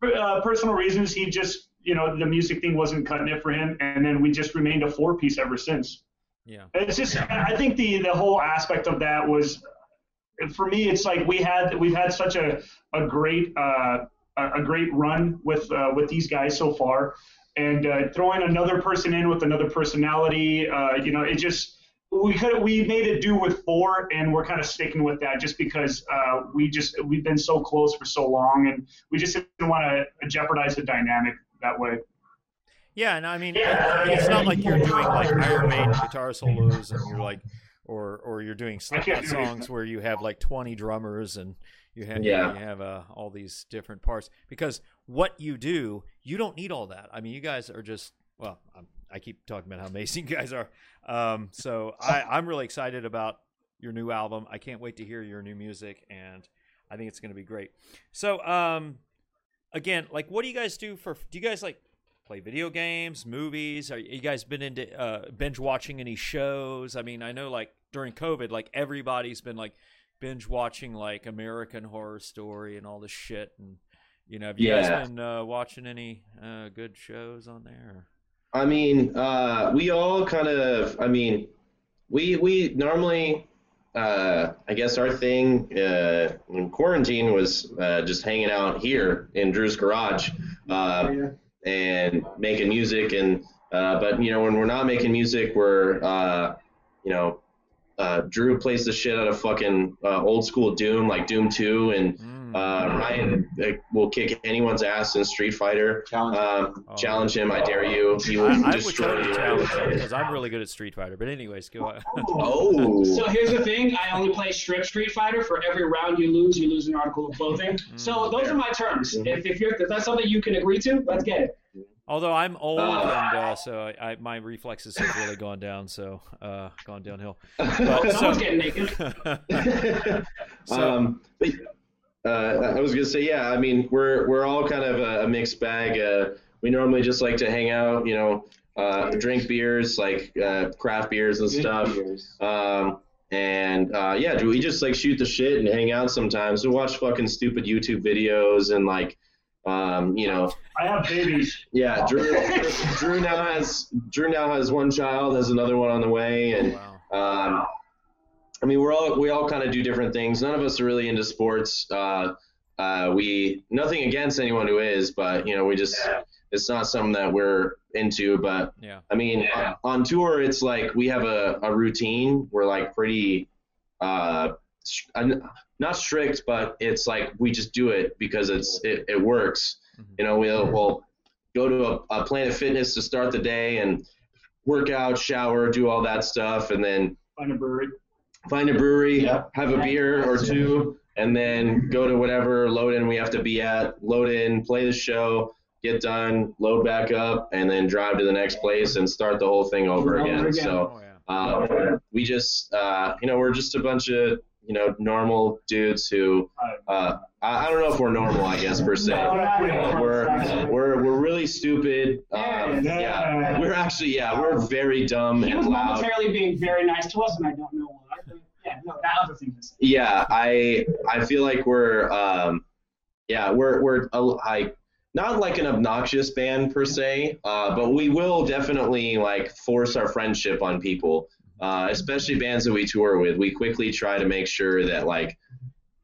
For uh, personal reasons, he just you know the music thing wasn't cutting it for him, and then we just remained a four piece ever since. Yeah. It's just I think the the whole aspect of that was for me it's like we had we've had such a a great uh, a a great run with uh, with these guys so far, and uh, throwing another person in with another personality, uh, you know, it just we could we made it do with four, and we're kind of sticking with that just because uh, we just we've been so close for so long, and we just didn't want to jeopardize the dynamic that way. Yeah, and I mean, mean, it's not like you're doing like Iron Maiden guitar solos and you're like, or or you're doing Slipknot songs where you have like 20 drummers and you have Yeah. you have uh, all these different parts because what you do, you don't need all that. I mean, you guys are just well, I'm, I keep talking about how amazing you guys are. Um, so I, I'm really excited about your new album. I can't wait to hear your new music, and I think it's going to be great. So, um, again, like, what do you guys do for? Do you guys like play video games, movies? Are you guys been into uh, binge watching any shows? I mean, I know like during COVID, like everybody's been like binge watching like American Horror Story and all this shit, and you know, have you Yeah. guys been uh, watching any uh, good shows on there? I mean, uh, we all kind of. I mean, we we normally. Uh, I guess our thing uh, in quarantine was uh, just hanging out here in Drew's garage uh, and making music. And uh, but you know, when we're not making music, we're uh, you know, uh, Drew plays the shit out of fucking uh, old school Doom, like Doom Two, and Mm. uh, Ryan uh, will kick anyone's ass in Street Fighter. Um, Oh. Challenge him, I dare you. He will I, I would destroy totally you. challenge you because I'm really good at Street Fighter. But anyways, go on. Oh. So here's the thing: I only play strip Street Fighter. For every round you lose, you lose an article of clothing. So those are my terms. If, if you're if that's something you can agree to, let's get it. Although I'm old Uh. and uh, so I, I, my reflexes have really gone down, so uh, gone downhill. But, Someone's so, getting naked. So- um, but, uh, I was gonna say, yeah. I mean, we're we're all kind of a, a mixed bag. Uh, we normally just like to hang out, you know, uh, drink beers, like uh, craft beers and stuff. Um, and uh, yeah, do we just like shoot the shit and hang out sometimes? We watch fucking stupid YouTube videos and like, um, you know, I have babies. yeah. Drew, Drew now has Drew now has one child, has another one on the way, and wow. um, I mean, we're all we all kind of do different things. None of us are really into sports. Uh, uh, we nothing against anyone who is, but you know, we just it's not something that we're into. But Yeah. I mean, on, on tour, it's like we have a, a routine. We're like pretty, uh, uh, not strict, but it's like we just do it because it's it, it works. Mhm. You know, we'll we'll go to a, a Planet Fitness to start the day and work out, shower, do all that stuff, and then Find a brewery. find a brewery, Yeah. have a beer or two, and then go to whatever load in we have to be at, load in, play the show, get done, load back up, and then drive to the next place and start the whole thing over Over again. again. So Oh yeah. uh, we just, uh, you know, we're just a bunch of, you know, normal dudes who, uh, I, I don't know if we're normal, I guess per se. We're we're we're really stupid. Um, Yeah. we're actually yeah, we're very dumb He was and loud. momentarily being very nice to us, and I don't know why. Yeah, no, that other thing is. yeah i i feel like we're um yeah we're we're a- like not like an obnoxious band per se uh but we will definitely like force our friendship on people uh, especially bands that we tour with. We quickly try to make sure that like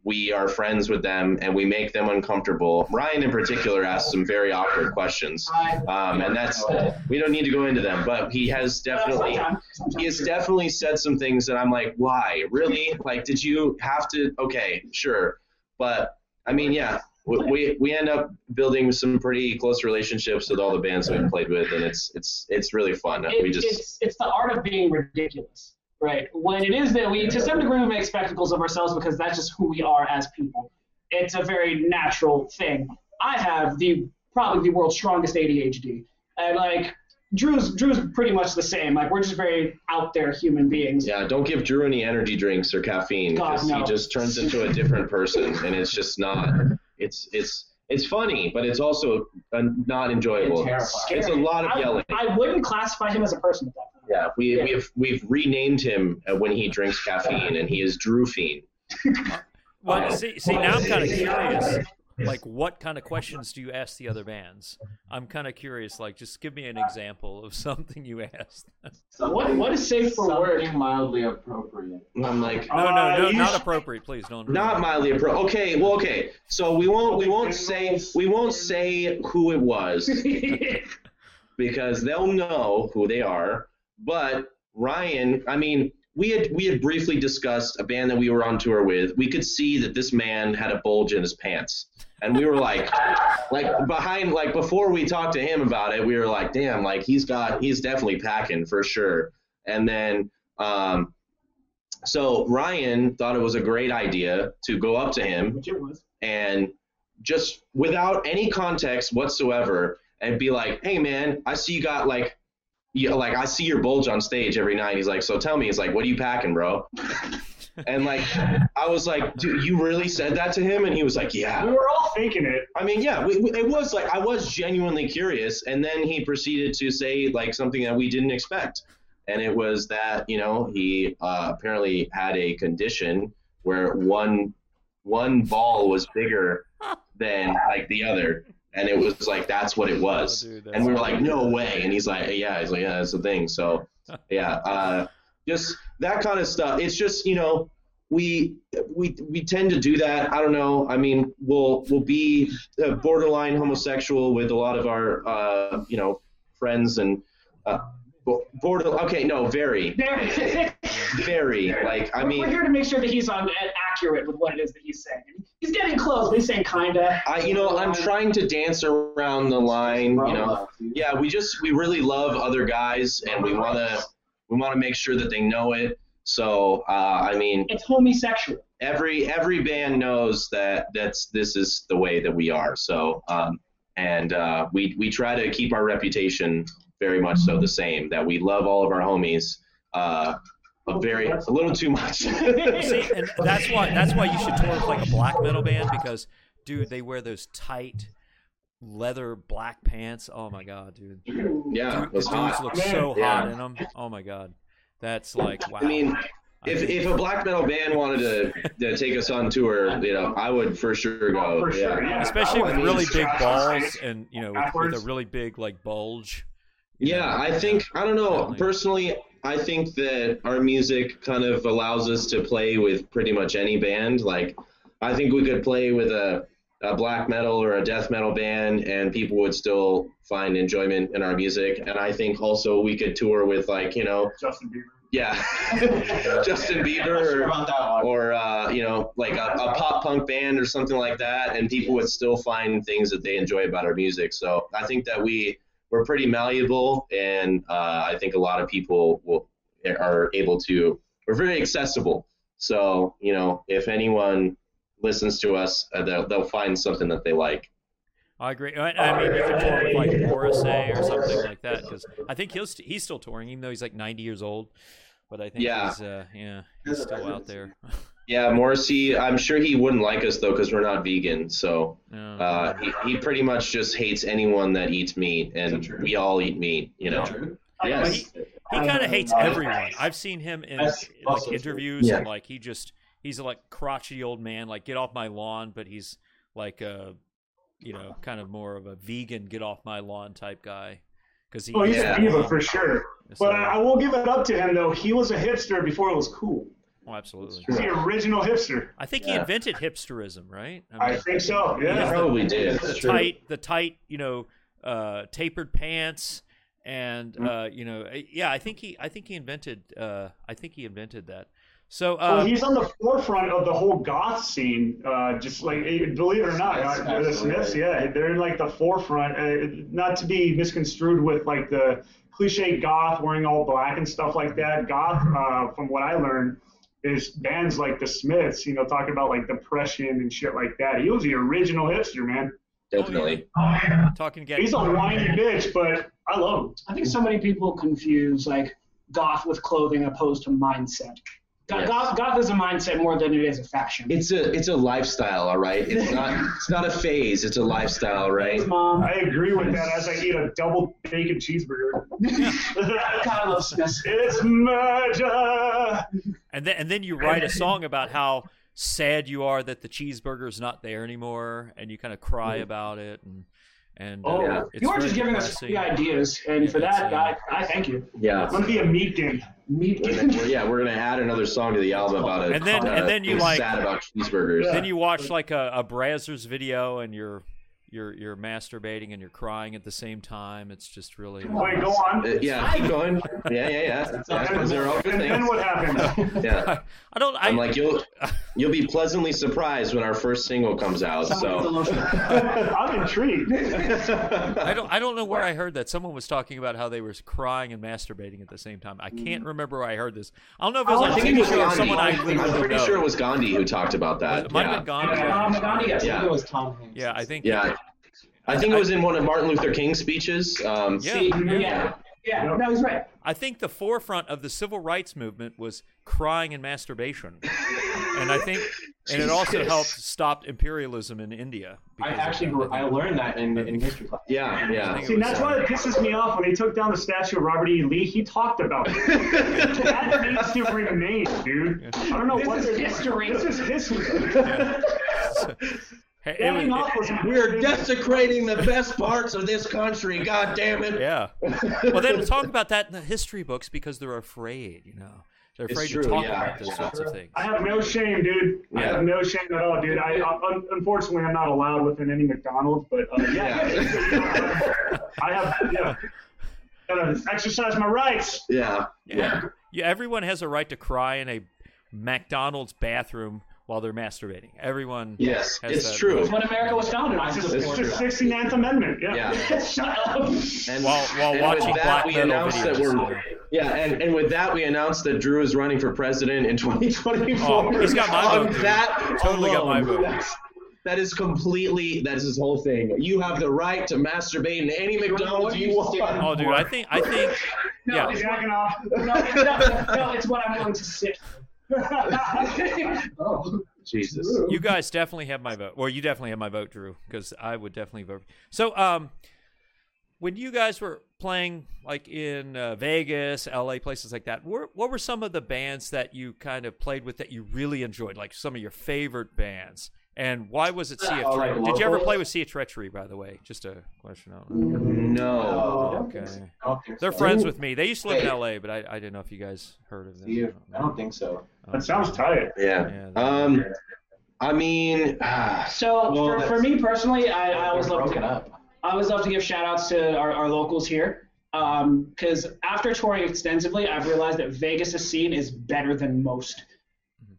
we are friends with them and we make them uncomfortable. Ryan in particular asks some very awkward questions, um, and that's we don't need to go into them, but he has definitely he has definitely said some things that I'm like, why? Really? Like, did you have to? Okay, sure, but I mean, yeah, we we, end up building some pretty close relationships with all the bands we've played with, and it's it's it's really fun. It- we just it's it's the art of being ridiculous, right? When it is that we, to some degree, we make spectacles of ourselves because that's just who we are as people. It's a very natural thing. I have the probably the world's strongest ADHD, and like Drew's Drew's pretty much the same. Like we're just very out there human beings. yeah, don't give Drew any energy drinks or caffeine because he just turns into a different person, and it's just not. It's it's it's funny, but it's also uh, not enjoyable. It's a lot of I, yelling. I wouldn't classify him as a person at that point. Yeah, we Yeah. we've we've renamed him uh, when he drinks caffeine, and he is Drew Fiend. Well, see, see, now I'm kind of curious. Like, what kind of questions do you ask the other bands? I'm kind of curious. Like, just give me an example of something you asked. What what is safe for work? Something mildly appropriate. I'm like, No, no, Uh, no, you not appropriate. Please don't. not mildly appro. Okay, well, okay. So we won't we won't say we won't say who it was because they'll know who they are. But Ryan, I mean, we had we had briefly discussed a band that we were on tour with. We could see that this man had a bulge in his pants, and we were like, like behind, like before we talked to him about it, we were like, damn, like he's got he's definitely packing for sure. And then, um, so Ryan thought it was a great idea to go up to him Which it was. and just without any context whatsoever and be like, "Hey man, I see you got like you like I see your bulge on stage every night." He's like, "So tell me." He's like, "What are you packing, bro?" and like I was like, "Dude, you really said that to him?" And he was like, yeah. We were all thinking it. I mean, yeah, we, we- it was like I was genuinely curious and then he proceeded to say like something that we didn't expect. And it was that, you know, he uh, apparently had a condition where one one ball was bigger than like the other and it was like that's what it was. Oh, dude, and we were like no way. And he's like yeah he's like yeah that's the thing. So yeah uh, just that kind of stuff. It's just you know we we we tend to do that. I don't know. I mean we'll we'll be uh, borderline homosexual with a lot of our uh, you know friends and uh, border okay no very. There- very. Like i mean we're here to make sure that he's on accurate with what it is that he's saying. He's getting close, but he's saying kinda. I, you know, I'm trying to dance around the line. You know, yeah, we just we really love other guys, and we wanna we wanna make sure that they know it. So, uh, I mean, It's homosexual. every every band knows that that's this is the way that we are. So, um, and uh, we we try to keep our reputation very much so the same. That we love all of our homies. Uh, a very a little too much. See, and that's why that's why you should tour with like a black metal band because, dude, they wear those tight leather black pants. Oh my god, dude. yeah, The it dudes hot. look Man. so Yeah. hot in them. Oh my god, that's like wow. I mean, if, if a black metal band wanted to, to take us on tour, you know, I would for sure go. For sure, yeah. especially with really big straps balls and you know with, with a really big like bulge. Yeah, know, I think I don't know. Definitely. Personally, I think that our music kind of allows us to play with pretty much any band. Like, I think we could play with a, a black metal or a death metal band, and people would still find enjoyment in our music. And I think also we could tour with like you know, Justin Bieber. yeah, Justin Bieber or about that one. or uh, you know like a, a pop punk band or something like that and people would still find things that they enjoy about our music so i think that we we're pretty malleable and uh, i think a lot of people will are able to we're very accessible so you know if anyone listens to us uh, they'll, they'll find something that they like I agree. I, I mean, you could tour with like Morrissey or something like that because I think he'll st- he's still touring even though he's like 90 years old. But I think Yeah. he's uh, yeah he's still out there. yeah morrissey i'm sure he wouldn't like us though because we're not vegan so Yeah. uh, he, he pretty much just hates anyone that eats meat and we all eat meat you know True? Yes. Well, he he kind of hates everyone. I've seen him in That's like interviews Yeah. and like he just he's a like crotchety old man, like get off my lawn, but he's like a you know kind of more of a vegan get off my lawn type guy. because he. Oh, he's Yeah. a diva for sure. So- But I, I will give it up to him though. He was a hipster before it was cool. Oh, absolutely. He's the original hipster. I think he invented hipsterism, right? I think so. Yeah. Probably did. the tight, the tight, you know, uh, tapered pants, and Mm-hmm. uh, you know, yeah, I think he, I think he invented, uh, I think he invented that. So, Well, uh, he's on the forefront of the whole goth scene. Uh, just like eh, believe it or not, uh, the Smiths, yeah, they're in like the forefront. Uh, not to be misconstrued with like the cliche goth wearing all black and stuff like that. Goth, uh, from what I learned, is bands like the Smiths. You know, talking about like depression and shit like that. He was the original hipster, man. Definitely. Oh, oh, talking again. He's a whiny bitch, but I love him. I think so many people confuse like goth with clothing opposed to mindset. Go- Yes. Goth, goth is a mindset more than it is a fashion. It's a it's a lifestyle, all right. It's not it's not a phase. It's a lifestyle, right? Thanks, mom. I agree with that as I eat a double bacon cheeseburger. God, I love Smiths. it's murder. and then and then you write a song about how sad you are that the cheeseburger's not there anymore, and you kind of cry mm. about it, and and uh, Oh, yeah. it's You are very just giving us depressing. free ideas, and for that, uh, I, I thank you. Yeah. I'm gonna be a meat gang. Meat. We're gonna- we're- yeah, we're gonna add another song to the album about it. And then- uh, and then you, like- sad about cheeseburgers. Then you watch like a, a Brazzers video, and you're you're you're masturbating and you're crying at the same time. It's just really. Wait, go on. Uh, yeah, keep going. Yeah, yeah, yeah. yeah And, those are all good and then what happens? Yeah. I don't. I, I'm like you'll you'll be pleasantly surprised when our first single comes out. So I'm intrigued. I don't. I don't know where I heard that. Someone was talking about how they were crying and masturbating at the same time. I can't remember where I heard this. I don't know if it was I on a think it TV was show or Gandhi. someone I I'm pretty know. sure it was Gandhi who talked about that. It might yeah. have been Gandhi. Um, Gandhi, yes. Yeah. it was Tom Hanks. Yeah, I think. Yeah. I think it was in one of Martin Luther King's speeches. Um, Yeah. See, yeah. Yeah, no, he's right. I think the forefront of the civil rights movement was crying and masturbation, and I think, and it also helped stop imperialism in India. I because actually. I learned that in, in history class. Yeah, yeah. See, that's uh, why it pisses me off when they took down the statue of Robert E. Lee. He talked about it. that needs to remain, dude. I don't know This what is history. This is history. Hey, it Standing was- off was We're desecrating the best parts of this country. God damn it. Yeah. Well, they don't talk about that in the history books because they're afraid. You know, they're It's afraid true, to talk yeah. about those sorts of things. I have no shame, dude. I have no shame at all, dude. I, I unfortunately I'm not allowed within any McDonald's, but uh, yeah, I have yeah. Gotta exercise my rights. Yeah. Yeah. yeah. Everyone has a right to cry in a McDonald's bathroom while they're masturbating. Everyone. Yes, has it's that true. It's what America was founded on. It's just, That's it's true. 69th Amendment. Yeah. Yeah. Shut up. And, While- while and watching with that, black we metal announced that videos. We're yeah, and, and with that we announced that Drew is running for president in 2024. Oh, he's got my vote. That Totally got my vote. that's- That is completely. That is his whole thing. You have the right to masturbate in any McDonald's you want. Oh, dude, I think I think No, Yeah. it's what, Jacking off. no, no, no, it's what I'm willing to sit. Oh. Jesus. you guys definitely have my vote. Well, you definitely have my vote, Drew, because I would definitely vote. So, um, when you guys were playing like in uh, Vegas, LA, places like that, were, what were some of the bands that you kind of played with that you really enjoyed? Like some of your favorite bands, and why was it Sea of Oh, like Treachery? Did you ever play with Sea of Treachery, by the way? Just a question. I. No. Oh, Okay. I They're so. friends with me. They used to live in LA, but I, I didn't know if you guys heard of them. See, I don't think so. That sounds tight. Yeah. Yeah, Um. I mean. So Well, for, for me personally, I, I always They're love broken to up. I always love to give shout outs to our, our locals here. Because after touring extensively, I've realized that Vegas' scene is better than most.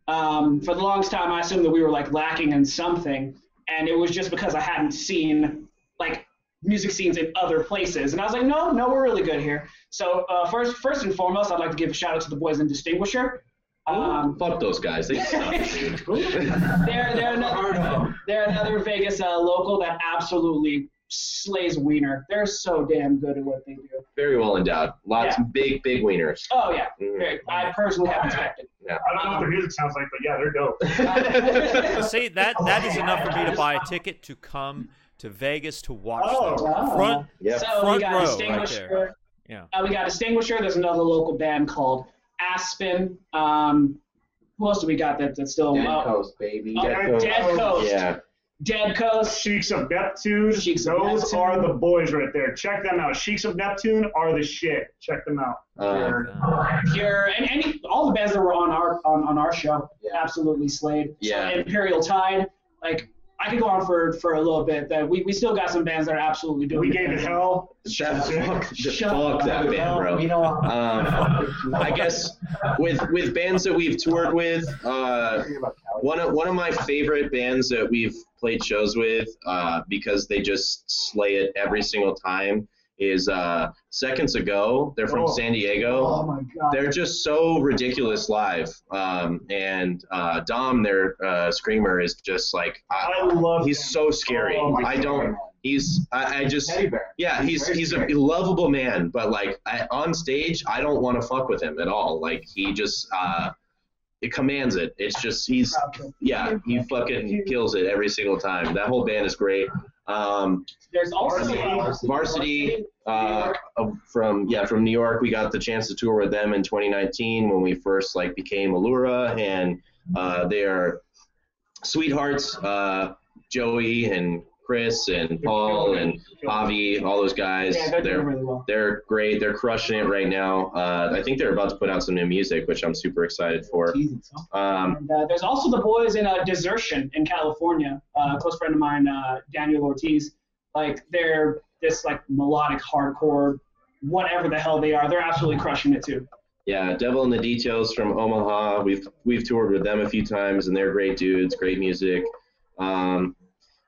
Um, for the longest time, I assumed that we were like lacking in something, and it was just because I hadn't seen like music scenes in other places. And I was like, no, no, we're really good here. So uh, first, first and foremost, I'd like to give a shout out to the boys in Distinguisher. Um, fuck those guys. They suck, they're, they're another, they're another Vegas uh, local that absolutely slays wiener. They're so damn good at what they do. Very well endowed. Lots Yeah. of big, big wieners. Oh yeah, Mm. I personally have inspected. Yeah. I don't know what their music sounds like, but yeah, they're dope. See that that is enough for me to buy a ticket to come to Vegas to watch Oh, them. wow. Front, Yep. So Front we got row right Distinguisher. there. Yeah. Uh, we got Distinguisher. There's another local band called Aspen. Um, who else do we got that, that's still Dead uh, Coast, baby. uh, Dead Dead Coast. Yeah. Dead Coast. Sheiks of Neptune. Sheiks of Those Neptune. are the boys right there. Check them out. Sheiks of Neptune are the shit. Check them out. Uh, Pure and any all the bands that were on our on, on our show absolutely slayed. Yeah. So Imperial Tide, like I could go on for for a little bit. That we, we still got some bands that are absolutely doing. We gave it hell. shut fuck, Shut fuck up. that band, bro. You know, Um, I guess with with bands that we've toured with, uh, one of one of my favorite bands that we've played shows with, uh, because they just slay it every single time, is uh, Seconds Ago. They're from Oh. San Diego. Oh my god. They're just so ridiculous live, um, and uh, Dom, their uh, screamer, is just like I I, love he's them. so scary. Oh I don't. He's I, I just yeah, he's he's a lovable man, but like I, on stage, I don't want to fuck with him at all. Like he just uh, it commands it. It's just he's yeah, he fucking kills it every single time. That whole band is great. Um, There's also Varsity. Varsity uh, from yeah from New York, we got the chance to tour with them in 2019 when we first like became Alura, and uh, they are sweethearts. Uh, Joey and Chris and Paul and Avi, all those guys. yeah, they're they're really well. they're great. They're crushing it right now. Uh, I think they're about to put out some new music, which I'm super excited for. Um, And, uh, there's also the boys in uh, Desertion in California. Uh, a close friend of mine, uh, Daniel Ortiz. Like they're this like melodic hardcore, whatever the hell they are. They're absolutely crushing it too. yeah, Devil in the Details from Omaha. We've we've toured with them a few times, and they're great dudes. Great music. Um,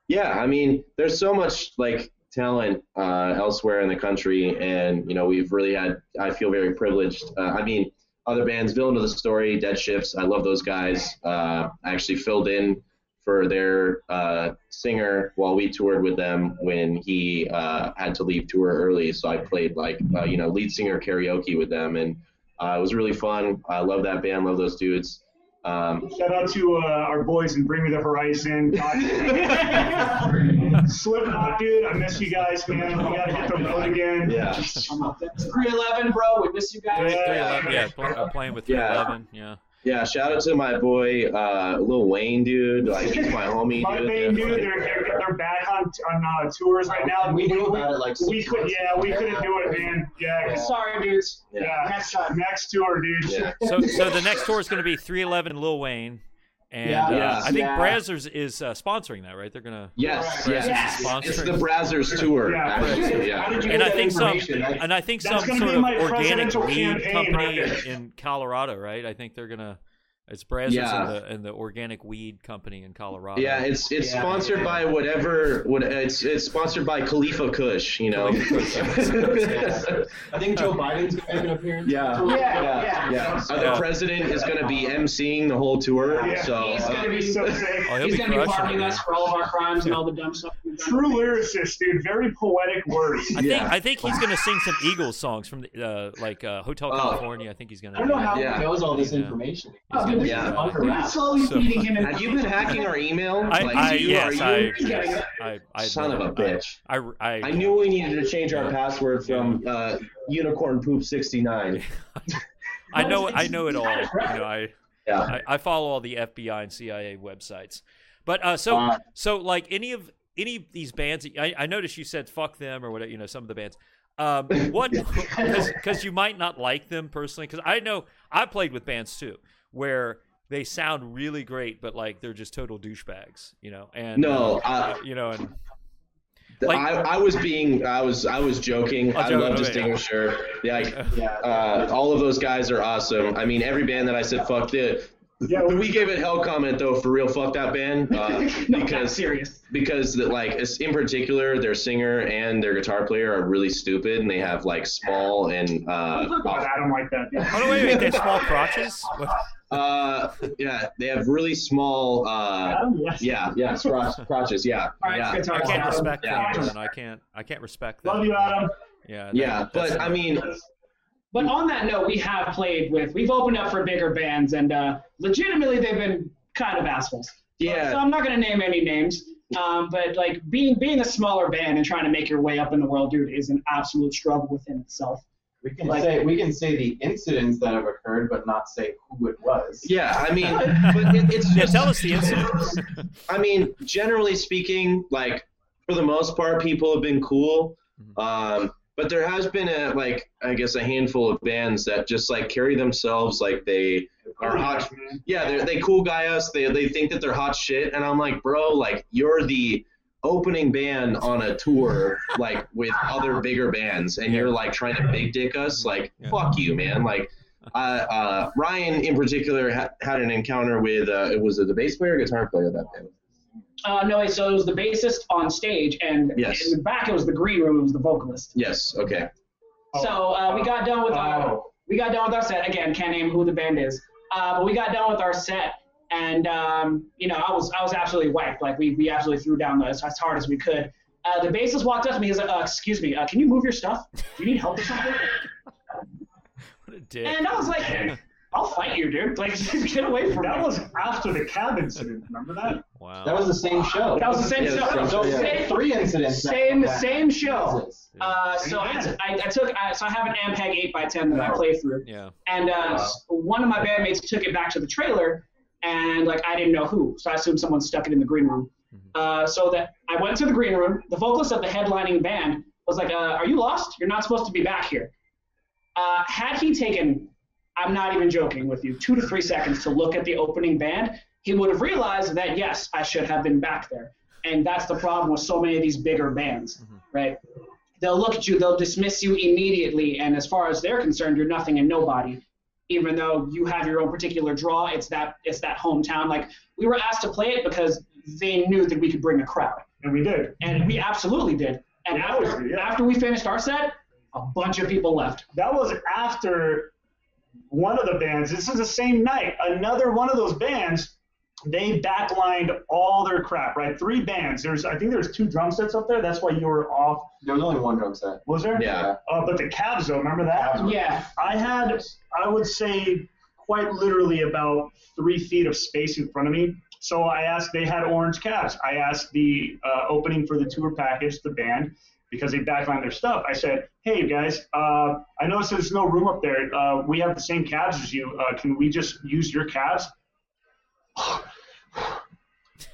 yeah, I mean, there's so much like talent uh, elsewhere in the country, and you know, we've really had. I feel very privileged. Uh, I mean, other bands, Villain of the Story, Dead Shifts. I love those guys. Uh, I actually filled in for their uh, singer while we toured with them when he uh, had to leave tour early. So I played like uh, you know lead singer karaoke with them, and it was really fun. I love that band. Love those dudes. Um, Shout out to uh, our boys and Bring Me the Horizon. Slipknot, dude. I miss you guys, man. We gotta hit the road again. yeah. 311, bro. We miss you guys. Three, Yeah. 311, yeah, pl- uh, playing with Yeah. 311, yeah. Yeah, shout out to my boy uh, Lil Wayne, dude. Like he's my homie, My dude. main dude, they're, they're, they're back on on uh, tours right now. We knew about it like six we could, months yeah, we couldn't do it, man. Yeah, 'cause- Sorry, dudes. yeah. Next time. Next tour, dude. Yeah. So, so the next tour is going to be 311 Lil Wayne. And Yeah. uh, Yes. I think Yeah. Brazzers is uh, sponsoring that, right? They're going to. Yes, Brazzers yes. is It's the Brazzers tour, Yeah. actually. How Yeah. did you and I think some, and I think some sort of organic presidential weed campaign company right in Colorado, right? I think they're gonna. It's Brazzers Yeah. and, the, and the organic weed company in Colorado. Yeah, it's it's Yeah. sponsored by whatever. What it's it's sponsored by Khalifa Kush, you know. I think Joe Biden's gonna make an appearance. Yeah. Yeah, yeah. yeah, uh, the president is going to be emceeing the whole tour. Yeah. So He's uh, gonna be So sick. Oh, He's be gonna be pardoning us for all of our crimes and all the dumb stuff. True lyricist, dude. Very poetic words. I think Yeah. I think he's gonna sing some Eagles songs from the, uh, like uh, Hotel Oh. California. I think he's gonna. I don't know how Yeah. he knows all this Yeah. information. Dude, Yeah. gonna- We've been slowly So- feeding him. have you been hacking our email? I, Like, I you, yes, are you? I, yes, I, I, Son of a I- bitch. I, I, I knew we needed to change our password from uh, unicorn poop 69. I know I know it all. You know, I, Yeah. I I follow all the FBI and CIA websites. But uh, so Uh, so like any of any of these bands, I, I noticed you said fuck them or whatever. You know, some of the bands. Um, what? Because you might not like them personally. Because I know I played with bands too, where they sound really great, but like they're just total douchebags. You know, and No, uh, uh, you know, and Like- I, I was being, I was, I was joking. Oh, I love okay. Distinguisher. Yeah, Yeah. uh, all of those guys are awesome. I mean, every band that I said fuck the, Yeah, we gave it hell comment though for real. Fuck that band uh, No, because serious. because that like in particular their singer and their guitar player are really stupid and they have like small and uh, God, I don't like that. oh no, wait, wait, they have small crotches. What? Uh yeah they have really small uh yes. yeah yeah crotch, crotches yeah All right, yeah I can't Adam. respect Yeah. them, then. I can't. I can't respect them. Love you, Adam. Yeah. yeah that- that's but I mean But on that note, we have played with, we've opened up for bigger bands, and uh, legitimately they've been kind of assholes. Yeah. So I'm not going to name any names, um, but like being being a smaller band and trying to make your way up in the world, dude, is an absolute struggle within itself. We can Like- say we can say the incidents that have occurred, but not say who it was. Yeah, I mean, but it, it's Yeah, just. tell us the incident. I mean, generally speaking, like for the most part, people have been cool. Mhm. Um, but there has been a like I guess a handful of bands that just like carry themselves like they are hot. Yeah, they they cool guy us. They they think that they're hot shit, and I'm like, bro, like you're the opening band on a tour like with other bigger bands, and you're like trying to big dick us. Like, Yeah. fuck you, man. Like. Uh, uh, Ryan in particular ha- had an encounter with uh, it was it the bass player or guitar player of that band. Uh, no, so it was the bassist on stage, and Yes. in the back it was the green room. It was the vocalist. Yes. Okay. So uh, we got done with our Oh. we got done with our set. Again, can't name who the band is, uh, but we got done with our set, and um, you know I was I was absolutely wiped. Like we we absolutely threw down as, as hard as we could. Uh, the bassist walked up to me. He's like, uh, "Excuse me, uh, can you move your stuff? Do you need help or something?" what a dick. And I was like, "I'll fight you, dude. Like, get away from me!" That me." was after the cab incident. Remember that? Wow. That was the same show. That was the same Yeah, show. same so show, yeah. Same, three incidents. same, that- same show. Uh, so I, t- I, I took I, so I have an Ampeg 8x10 that I play through. yeah. And uh, s- one of my bandmates took it back to the trailer, and like I didn't know who, so I assumed someone stuck it in the green room. Uh, so that I went to the green room. The vocalist of the headlining band was like, uh, "Are you lost? You're not supposed to be back here." Uh, had he taken, I'm not even joking with you, two to three seconds to look at the opening band, he would have realized that yes, I should have been back there. And that's the problem with so many of these bigger bands, right? They'll look at you, they'll dismiss you immediately, and as far as they're concerned, you're nothing and nobody even though you have your own particular draw, it's that it's that hometown. Like we were asked to play it because they knew that we could bring a crowd, And we did. and we absolutely did. And always after do, yeah. after we finished our set, a bunch of people left. That was after one of the bands. This is the same night. Another one of those bands. They backlined all their crap. Right, three bands. There's, I think there's two drum sets up there. That's why you were off. There was only one drum set. Was there? Yeah. Uh, but the cabs, though, remember that? Yeah, I had, I would say, quite literally about three feet of space in front of me. So I asked, they had orange cabs. I asked the uh, opening for the tour package, the band, because they backlined their stuff. I said, hey guys, uh, I noticed there's no room up there. Uh, we have the same cabs as you. Uh, can we just use your cabs?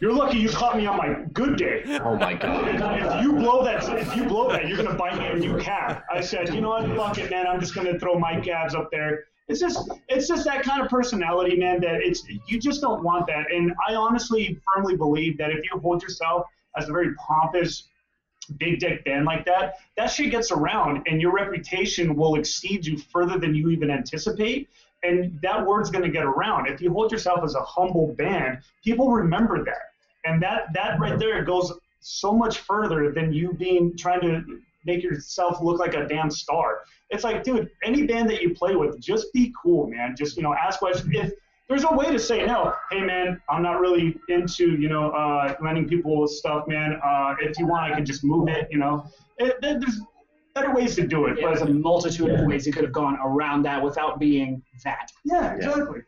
You're lucky you caught me on my good day. Oh my god. If you blow that, if you blow that, you're gonna bite me a new cab. I said, you know what, fuck it, man. I'm just gonna throw my cabs up there. It's just, it's just that kind of personality, man. That it's, you just don't want that. And I honestly, firmly believe that if you hold yourself as a very pompous, big dick band like that, that shit gets around, and your reputation will exceed you further than you even anticipate. And that word's gonna get around. If you hold yourself as a humble band, people remember that and that that right there goes so much further than you being trying to make yourself look like a damn star. It's like, dude, any band that you play with, just be cool, man. Just you know, ask questions. If there's a way to say no, hey man, I'm not really into you know uh, lending people stuff, man. Uh, if you want, I can just move it. You know, it, there's better ways to do it. there's a But multitude of ways you could have gone around that without being that. yeah, exactly.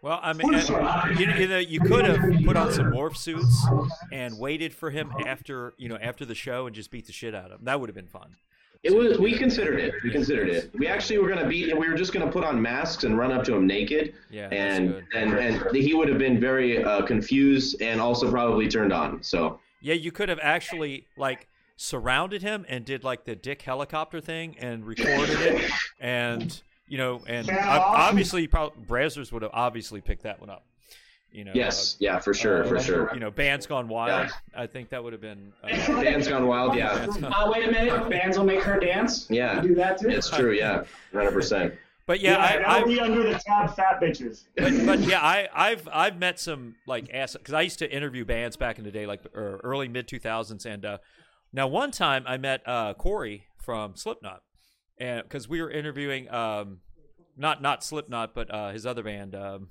Well, I mean, and, you, you know, you could have put on some morph suits and waited for him after, you know, after the show and just beat the shit out of him. That would have been fun. It was. We considered it. We considered it. We actually were gonna beat. We were just gonna put on masks and run up to him naked. Yeah, And and and he would have been very uh, confused and also probably turned on. So Yeah, you could have actually like surrounded him and did like the dick helicopter thing and recorded it, and you know, and Yeah, awesome. obviously, probably Brazzers would have obviously picked that one up. You know. yes, yeah, for sure, uh, for sure. You know, bands gone wild. I think that would have been. Uh, Dan's gone wild. Yeah, Bands Gone- Uh, wait a minute, bands will make her dance. Yeah. You do that too. it's true. Yeah, hundred percent. but yeah, that'll I, I, be under the tab, fat bitches. but, but yeah, I, I've I've met some like ass because I used to interview bands back in the day, like early mid two thousands, and uh, now one time I met uh, Corey from Slipknot, and because we were interviewing um, not not Slipknot, but uh, his other band, um,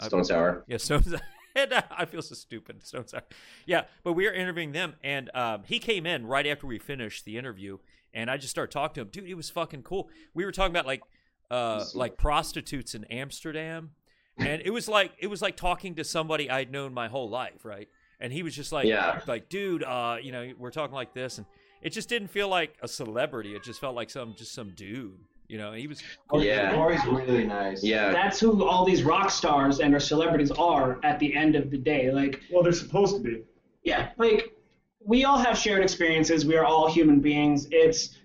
Stone Sour. yeah, Stones. and uh, I feel so stupid. Stones. Sour. Yeah, but we were interviewing them, and um, he came in right after we finished the interview, and I just started talking to him. Dude, he was fucking cool. We were talking about like uh, like prostitutes in Amsterdam, and it was like it was like talking to somebody I'd known my whole life, right? And he was just like, Yeah. like, dude, uh, you know, we're talking like this, and it just didn't feel like a celebrity. It just felt like some just some dude. You know, he was Yeah. Corey's really nice. Yeah. That's who all these rock stars and our celebrities are at the end of the day. Like, Well, they're supposed to be. yeah, like we all have shared experiences. We are all human beings. It's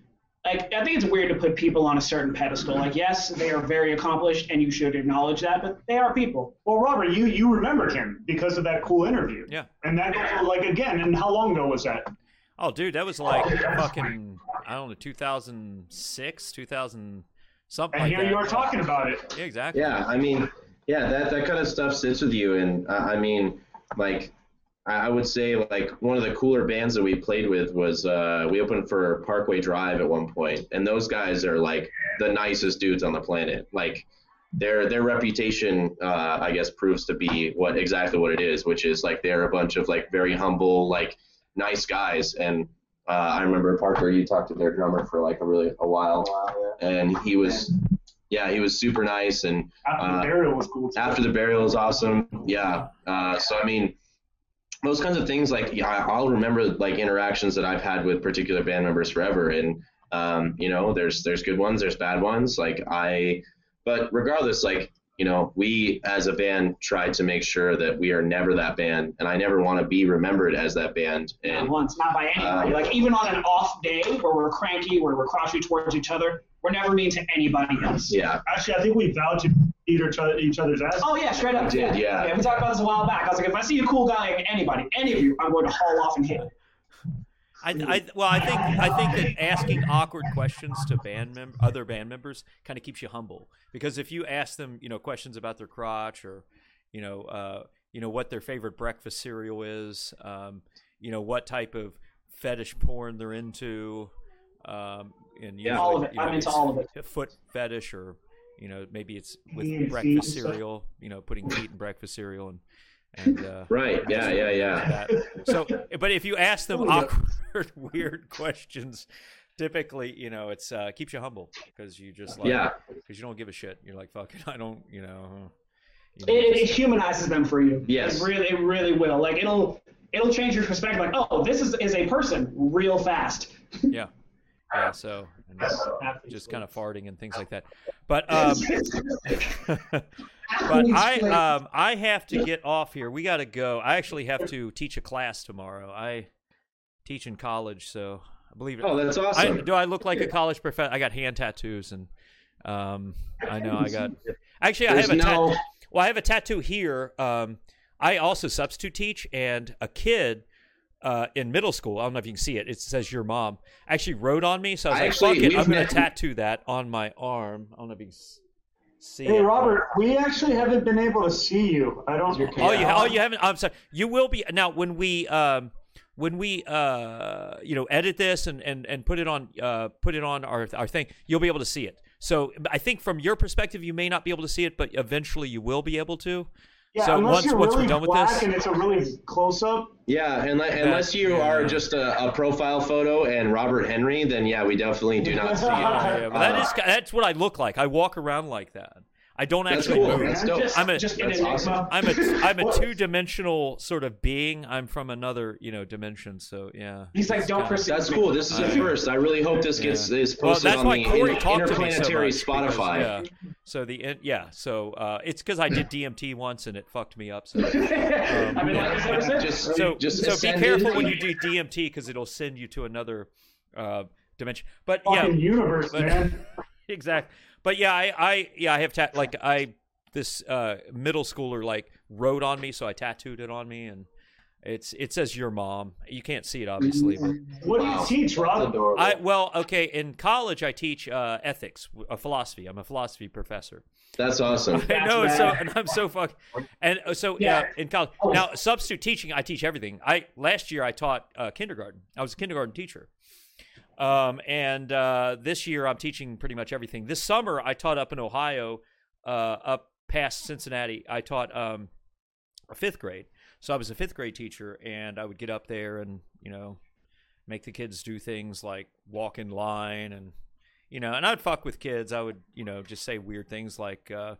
like I think it's weird to put people on a certain pedestal. Like, yes, they are very accomplished, and you should acknowledge that, but they are people. Well, Robert, you you remembered him because of that cool interview. Yeah. And that goes like again. And how long ago was that? Oh, dude, that was like fucking I don't know, 2006, 2000 something And like here that. you are talking about it. Yeah, exactly. Yeah, I mean, yeah, that that kind of stuff sits with you, and uh, I mean, like, I would say like one of the cooler bands that we played with was uh, we opened for Parkway Drive at one point, and those guys are like the nicest dudes on the planet. Like, their their reputation, uh, I guess, proves to be what exactly what it is, which is like they're a bunch of like very humble, like nice guys. And uh, I remember Parker, you talked to their drummer for like a really a while, Wow, yeah. and he was, yeah, he was super nice and After Uh, the burial was cool too. After the Burial is awesome. Yeah. Uh, so I mean, those kinds of things like yeah, I- I'll remember like interactions that I've had with particular band members forever, and um, you know, there's there's good ones, there's bad ones. Like I, but regardless, like you know, we as a band try to make sure that we are never that band, and I never want to be remembered as that band. Not once, not by anybody. Um, like even on an off day where we're cranky, where we're crotchety towards each other, we're never mean to anybody else. yeah, Actually, I think we vowed to eat each, other, each other's ass. Oh yeah, straight up. We did, yeah. We talked about this a while back. I was like, if I see a cool guy, like anybody, any of you, I'm going to haul off and hit. I, I well, I think I think that asking awkward questions to band mem- other band members kind of keeps you humble because if you ask them, you know, questions about their crotch or, you know, uh, you know what their favorite breakfast cereal is, um, you know what type of fetish porn they're into, um, and Yeah. usually, All of it. you know, I'm into all of it. foot fetish or you know maybe it's with breakfast cereal, you know, putting feet in breakfast cereal and and uh, right, yeah, yeah, yeah. that. So, but if you ask them Oh, yeah. awkward, weird questions, typically, you know, it's uh, keeps you humble because you just like, Yeah. because you don't give a shit. You're like, fuck it, I don't, you know. You It, know, it, it humanizes them for you. Yes. It really, it really will. Like it'll, it'll change your perspective. Like, oh, this is is a person real fast. yeah, yeah. So, just, kind of farting and things like that. But um, but I um I have to get off here. We got to go. I actually have to teach a class tomorrow. I teach in college, so I believe it. Oh, that's I, awesome. do I look like a college professor? I got hand tattoos, and um, I know I got. Actually, I There's have a no- tattoo. Well, I have a tattoo here. Um, I also substitute teach, and a kid uh, in middle school. I don't know if you can see it. It says your mom actually wrote on me, so I was I like, actually- "Fuck it, I'm gonna tattoo that on my arm." I don't know if you can see Hey it. Robert, we actually haven't been able to see you. I don't. Oh, you oh you haven't. I'm sorry. You will be now when we um when we uh you know edit this and and and put it on uh put it on our our thing. You'll be able to see it. So I think from your perspective, you may not be able to see it, but eventually you will be able to. Yeah, so unless once you're once really we're done with black this, and it's a really close up. Yeah, unless, unless you yeah. are just a, a profile photo and Robert Henry, then yeah, we definitely do not see it. yeah, yeah, but that Uh, is that's what I look like. I walk around like that. I don't That's actually cool. move. That's dope. Just, I'm a- just an that's enigma. awesome. I'm a I'm a two dimensional sort of being. I'm from another you know dimension. So yeah. He's like, don't kinda- That's me. cool. This is a I- first. I really hope this gets Yeah. is Well, posted that's on why the Corey in- talked to me so interplanetary much because, Spotify. yeah. So the in- yeah. So uh, it's because I did DMT once and it fucked me up. So um, I've been like this. Just, so just so be careful when you do DMT because it'll send you to another uh, dimension. But yeah, Fucking universe, but- man. exactly. But yeah, I, I yeah I have tat like I this uh, middle schooler like wrote on me, so I tattooed it on me, and it's it says your mom. You can't see it obviously, but What do you teach, That's Rob? I well okay in college I teach uh, ethics, uh, philosophy. I'm a philosophy professor. That's awesome. I know, it's so and I'm so fuck. And uh, so Yeah. uh, in college now substitute teaching, I teach everything. I last year I taught uh, kindergarten. I was a kindergarten teacher. Um, and uh, this year I'm teaching pretty much everything. This summer I taught up in Ohio, uh, up past Cincinnati. I taught um, a fifth grade. So I was a fifth grade teacher, and I would get up there and you know make the kids do things like walk in line and you know, and I'd fuck with kids. I would, you know, just say weird things like, uh,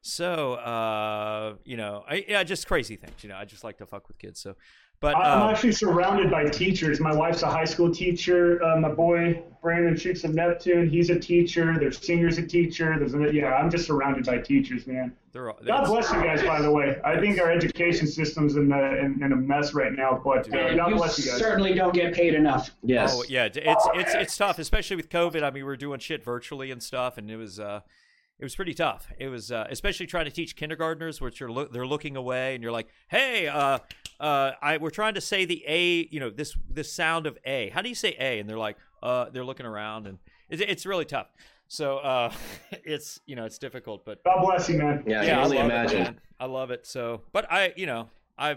So, uh, you know, I, yeah, just crazy things. You know, I just like to fuck with kids. So, but I'm um, actually surrounded by teachers. My wife's a high school teacher. Uh, my boy Brandon shoots of Neptune. He's a teacher. Their singer's a teacher. There's a, yeah, I'm just surrounded by teachers, man. they're all, God bless you guys, by the way. I think our education system's in the in, in a mess right now, but uh, God you bless you guys. certainly don't get paid enough. Yes. Oh yeah, it's it's it's tough, especially with COVID. I mean, we're doing shit virtually and stuff, and it was uh, it was pretty tough. It was uh, especially trying to teach kindergartners, which are lo- they're looking away, and you're like, hey, uh, uh, I we're trying to say the A, you know, this this sound of A. How do you say A? And they're like, uh, they're looking around, and it's it's really tough. So uh, it's you know it's difficult, but God bless you, man. Yeah, I yeah, can I only love imagine. it. I love it. So, but I, you know, I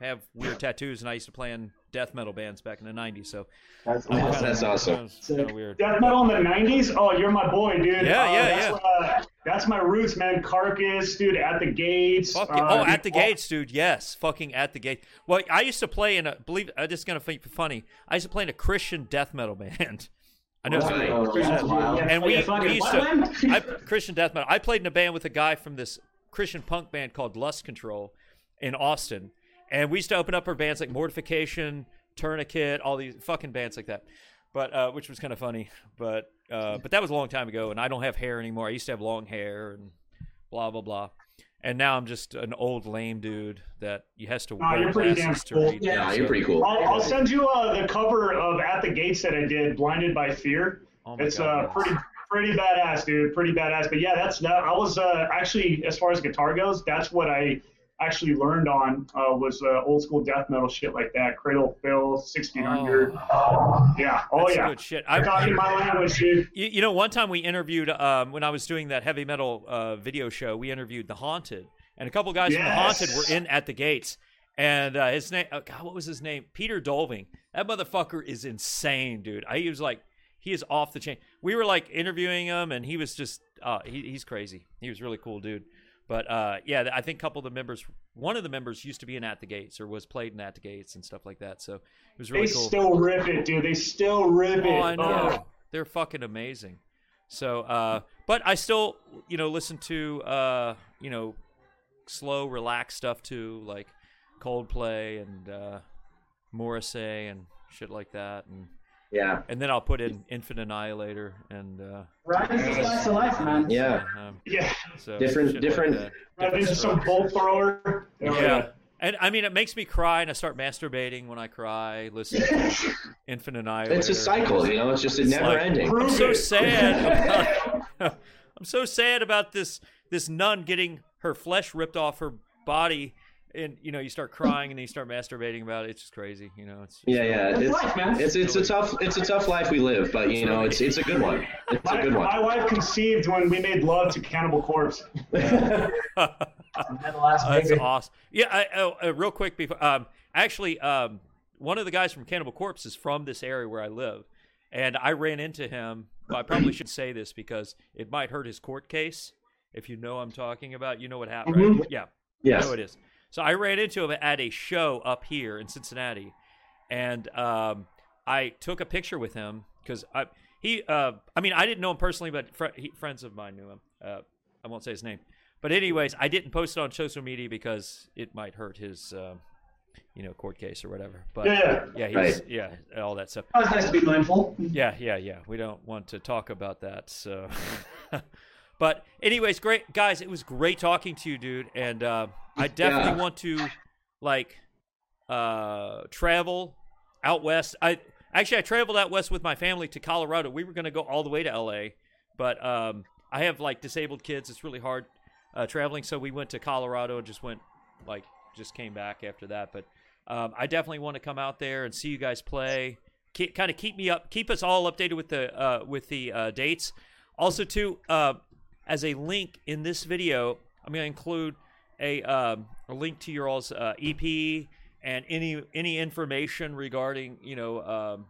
have weird tattoos, and I used to play in death metal bands back in the '90s. So That's I'm awesome. kinda- That's awesome. Kind of weird. Death metal in the '90s. Oh, you're my boy, dude. Yeah, Uh, yeah, that's, Uh, that's my roots, man. Carcass, dude. At the Gates. Fuck uh, yeah. Oh, At the Gates, dude. Yes, fucking at the gate. Well, I used to play in a believe. Uh, this is gonna be funny. I used to play in a Christian death metal band. I know. Right. Oh, Christian- that's and we, we used to? I, Christian death metal. I played in a band with a guy from this Christian punk band called Lust Control in Austin, and we used to open up for bands like Mortification, Tourniquet, all these fucking bands like that. But uh, which was kind of funny, but uh, but that was a long time ago, and I don't have hair anymore. I used to have long hair and blah blah blah, and now I'm just an old lame dude that you has to Nah, wear you're pretty damn glasses to cool. read. Yeah, Yeah, so- you're pretty cool. I'll, I'll send you uh, the cover of At the Gates that I did, Blinded by Fear. Oh it's God, uh, pretty pretty badass, dude. Pretty badass. But yeah, that's that. I was uh, actually, as far as guitar goes, that's what I actually learned on uh, was uh, old school death metal shit like that. Cradle of Filth, 1600. Yeah. Oh That's yeah. good shit. I'm I, talking my language, dude. You, you know, one time we interviewed um, when I was doing that heavy metal uh, video show. We interviewed the Haunted, and a couple guys from the Haunted were in At the Gates. And uh, his name, oh God, what was his name? Peter Dolving. That motherfucker is insane, dude. I, he was like, he is off the chain. We were like interviewing him, and he was just, uh, he, he's crazy. He was really cool, dude. But uh, yeah, I think a couple of the members, one of the members used to be in At the Gates or was played in At the Gates and stuff like that. So it was really They cool. still rip it, dude. They still rip it. Oh, I know. Oh. They're fucking amazing. So, uh, but I still, you know, listen to, uh, you know, slow, relaxed stuff too, like Coldplay and uh, Morrissey and shit like that, and Yeah. and then I'll put in Infant Annihilator and uh, Right? It's a slice of life, man. Yeah. um, Yeah. so Different- shit like different- that. I think some Bolt Thrower. Oh, Yeah. And I mean, it makes me cry, and I start masturbating when I cry. Listen, to Infant Annihilator. It's a cycle, you know. It's just it's It's never like- ending. I'm so sad. About, I'm so sad about this this nun getting her flesh ripped off her body, and you know you start crying and then you start masturbating about it. It's just crazy, you know. It's Yeah, yeah. That's It's, life, man. it's it's a tough it's a tough life we live, but you know it's it's a good one. It's a good one. my wife conceived when we made love to Cannibal Corpse. That's awesome. Yeah, I, oh, uh, real quick before, um, actually, um, one of the guys from Cannibal Corpse is from this area where I live, and I ran into him. Well, I probably should say this because it might hurt his court case. If you know I'm talking about, you know what happened, right? Yeah, Yes. know it is. So I ran into him at a show up here in Cincinnati, and um, I took a picture with him because I he uh, I mean I didn't know him personally, but fr- he, friends of mine knew him. Uh, I won't say his name, but anyways, I didn't post it on social media because it might hurt his um, you know court case or whatever. But Yeah. yeah, he's, Right. yeah, all that stuff. Was nice to be mindful. Yeah, yeah, yeah. We don't want to talk about that. So, but anyways, great guys. It was great talking to you, dude. And uh, I definitely Yeah. want to like uh, travel out west. I actually I traveled out west with my family to Colorado. We were going to go all the way to L.A., but um, I have like disabled kids. It's really hard uh, traveling, so we went to Colorado and just went like just came back after that. But um, I definitely want to come out there and see you guys play. Keep, kind of keep me up, keep us all updated with the uh, with the uh, dates. Also, too, uh, as a link in this video, I'm going to include a um, a link to your all's uh, EP and any any information regarding you know um,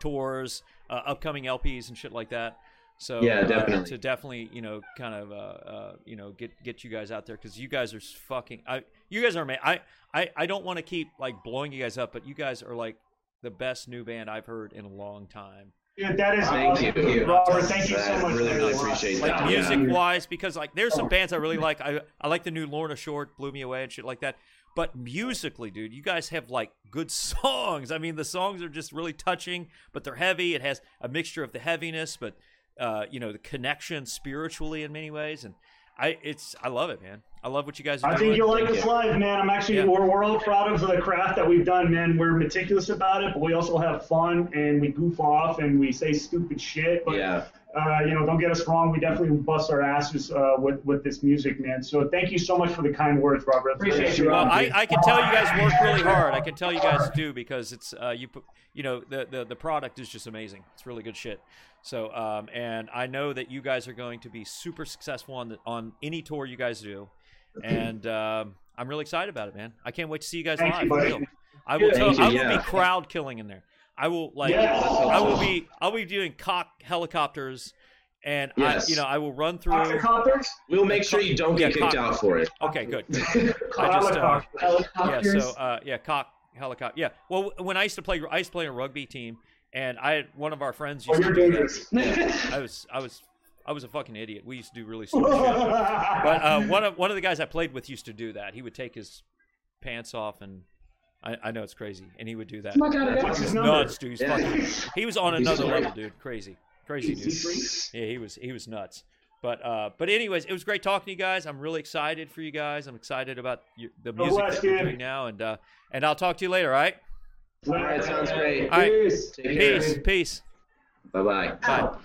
tours, uh, upcoming LPs and shit like that. So Yeah, uh, definitely. to definitely you know kind of uh, uh, you know get get you guys out there because you guys are fucking I you guys are amazing. I I I don't want to keep like blowing you guys up, but you guys are like the best new band I've heard in a long time. Yeah, that is Thank you. Robert. Thank you so I much. really, really appreciate like that. music Yeah. wise because like there's some bands I really like. I I like the new Lorna Shore, blew me away and shit like that. But musically, dude, you guys have like good songs. I mean, the songs are just really touching, but they're heavy. It has a mixture of the heaviness, but uh, you know, the connection spiritually in many ways. And I, it's I love it, man. I love what you guys are I doing. think you'll like Thank this live, man. I'm actually Yeah. we're, we're all proud of the craft that we've done, man. We're meticulous about it, but we also have fun and we goof off and we say stupid shit. But Yeah. Uh, you know, don't get us wrong. We definitely bust our asses uh, with with this music, man. So thank you so much for the kind words, Robert. Appreciate very you, Well, I. I can tell you guys work really hard. I can tell you guys do because it's uh, you put you know the, the the product is just amazing. It's really good shit. So um, and I know that you guys are going to be super successful on the, on any tour you guys do, and um, I'm really excited about it, man. I can't wait to see you guys Thank live. you, for buddy. real. I will tell, you, I will yeah. be crowd killing in there. I will like Yes. I will be I'll be doing cock helicopters, and Yes. I you know I will run through. Octocoppers? We'll make sure you don't get Yeah, kicked out for it. Okay, good. I just uh, Helicopters. yeah, so uh, yeah, cock helicopter. Yeah. Well, when I used to play, I used to play a rugby team, and I had one of our friends Oh, used you're to do doing that. this. I was, I was, I was a fucking idiot. We used to do really stupid shit. But uh, one of one of the guys I played with used to do that. He would take his pants off, and I, I know it's crazy, and he would do that. My God, What's that's- his nuts, dude. He's Yeah. fucking. He was on another level, dude. Crazy, crazy dude. Yeah, he was he was nuts. But uh, but anyways, it was great talking to you guys. I'm really excited for you guys. I'm excited about your, the music bless, that you're doing now, and uh, and I'll talk to you later. All right. All right, sounds great. All right. Peace. Take care. Peace. Peace. Bye bye. Bye.